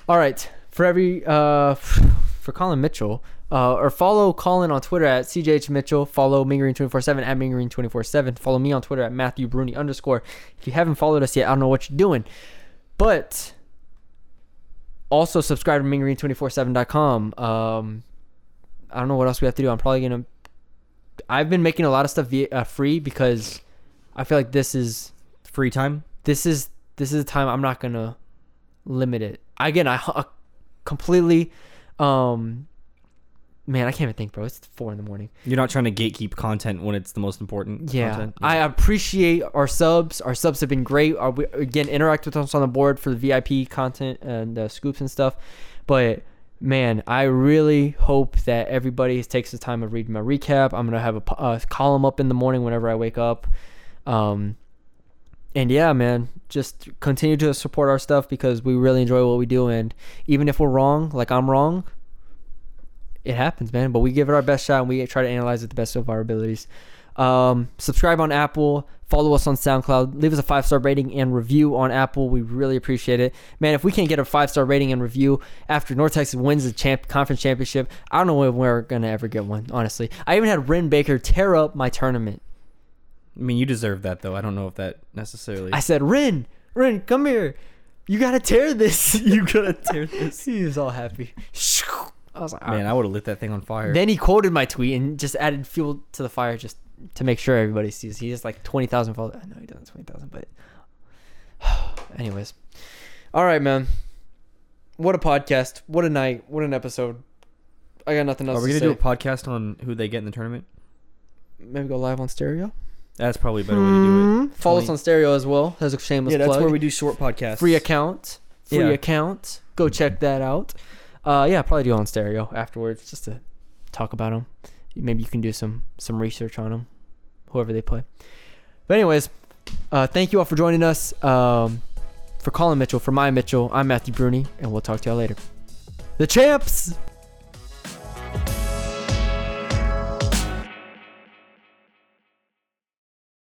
All right, for every uh, *sighs* for Colin Mitchell, uh, or follow Colin on Twitter at CJH Mitchell. Follow MeanGreen twenty four seven at MeanGreen twenty four seven. Follow me on Twitter at Matthew Bruni underscore. If you haven't followed us yet, I don't know what you're doing, but also subscribe to MeanGreen247.com. Um, I don't know what else we have to do. I'm probably gonna. I've been making a lot of stuff via, uh, free because I feel like this is Free time. this is this is the time I'm not gonna limit it. Again, I completely, um, man, I can't even think, bro. It's four in the morning. You're not trying to gatekeep content when it's the most important. Yeah, content. I appreciate our subs. Our subs have been great. Our, we, again, interact with us on the board for the VIP content and uh, scoops and stuff. But man, I really hope that everybody takes the time of reading my recap. I'm gonna have a, a column up in the morning whenever I wake up. Um, and yeah, man, just continue to support our stuff because we really enjoy what we do. And even if we're wrong, like I'm wrong, it happens, man. But we give it our best shot and we try to analyze it the best of our abilities. Um, subscribe on Apple, follow us on SoundCloud, leave us a five star rating and review on Apple. We really appreciate it, man. If we can't get a five star rating and review after North Texas wins the champ conference championship, I don't know if we're gonna ever get one. Honestly, I even had Ren Baker tear up my tournament. I mean, you deserve that though. I don't know if that necessarily. I said, Ren, Ren, come here. You gotta tear this. *laughs* you gotta tear *laughs* this. he was all happy. *laughs* I was like, Man, I would have lit that thing on fire. Then he quoted my tweet and just added fuel to the fire just to make sure everybody sees. He has like 20,000 followers. I know he doesn't 20,000, but *sighs* anyways. All right, man. What a podcast. What a night. What an episode. I got nothing else Are we gonna do a podcast on who they get in the tournament? Maybe go live on stereo. That's probably a better way to do it. Hmm. Follow us on stereo as well. That's a shameless Yeah, that's plug. where we do short podcasts. free account. Free Yeah. account. Go check that out. Uh, yeah, probably do on stereo afterwards just to talk about them. Maybe you can do some some research on them, whoever they play. But anyways, uh, thank you all for joining us. Um, for Colin Mitchell, for my Mitchell, I'm Matthew Bruni, and we'll talk to y'all later. The champs.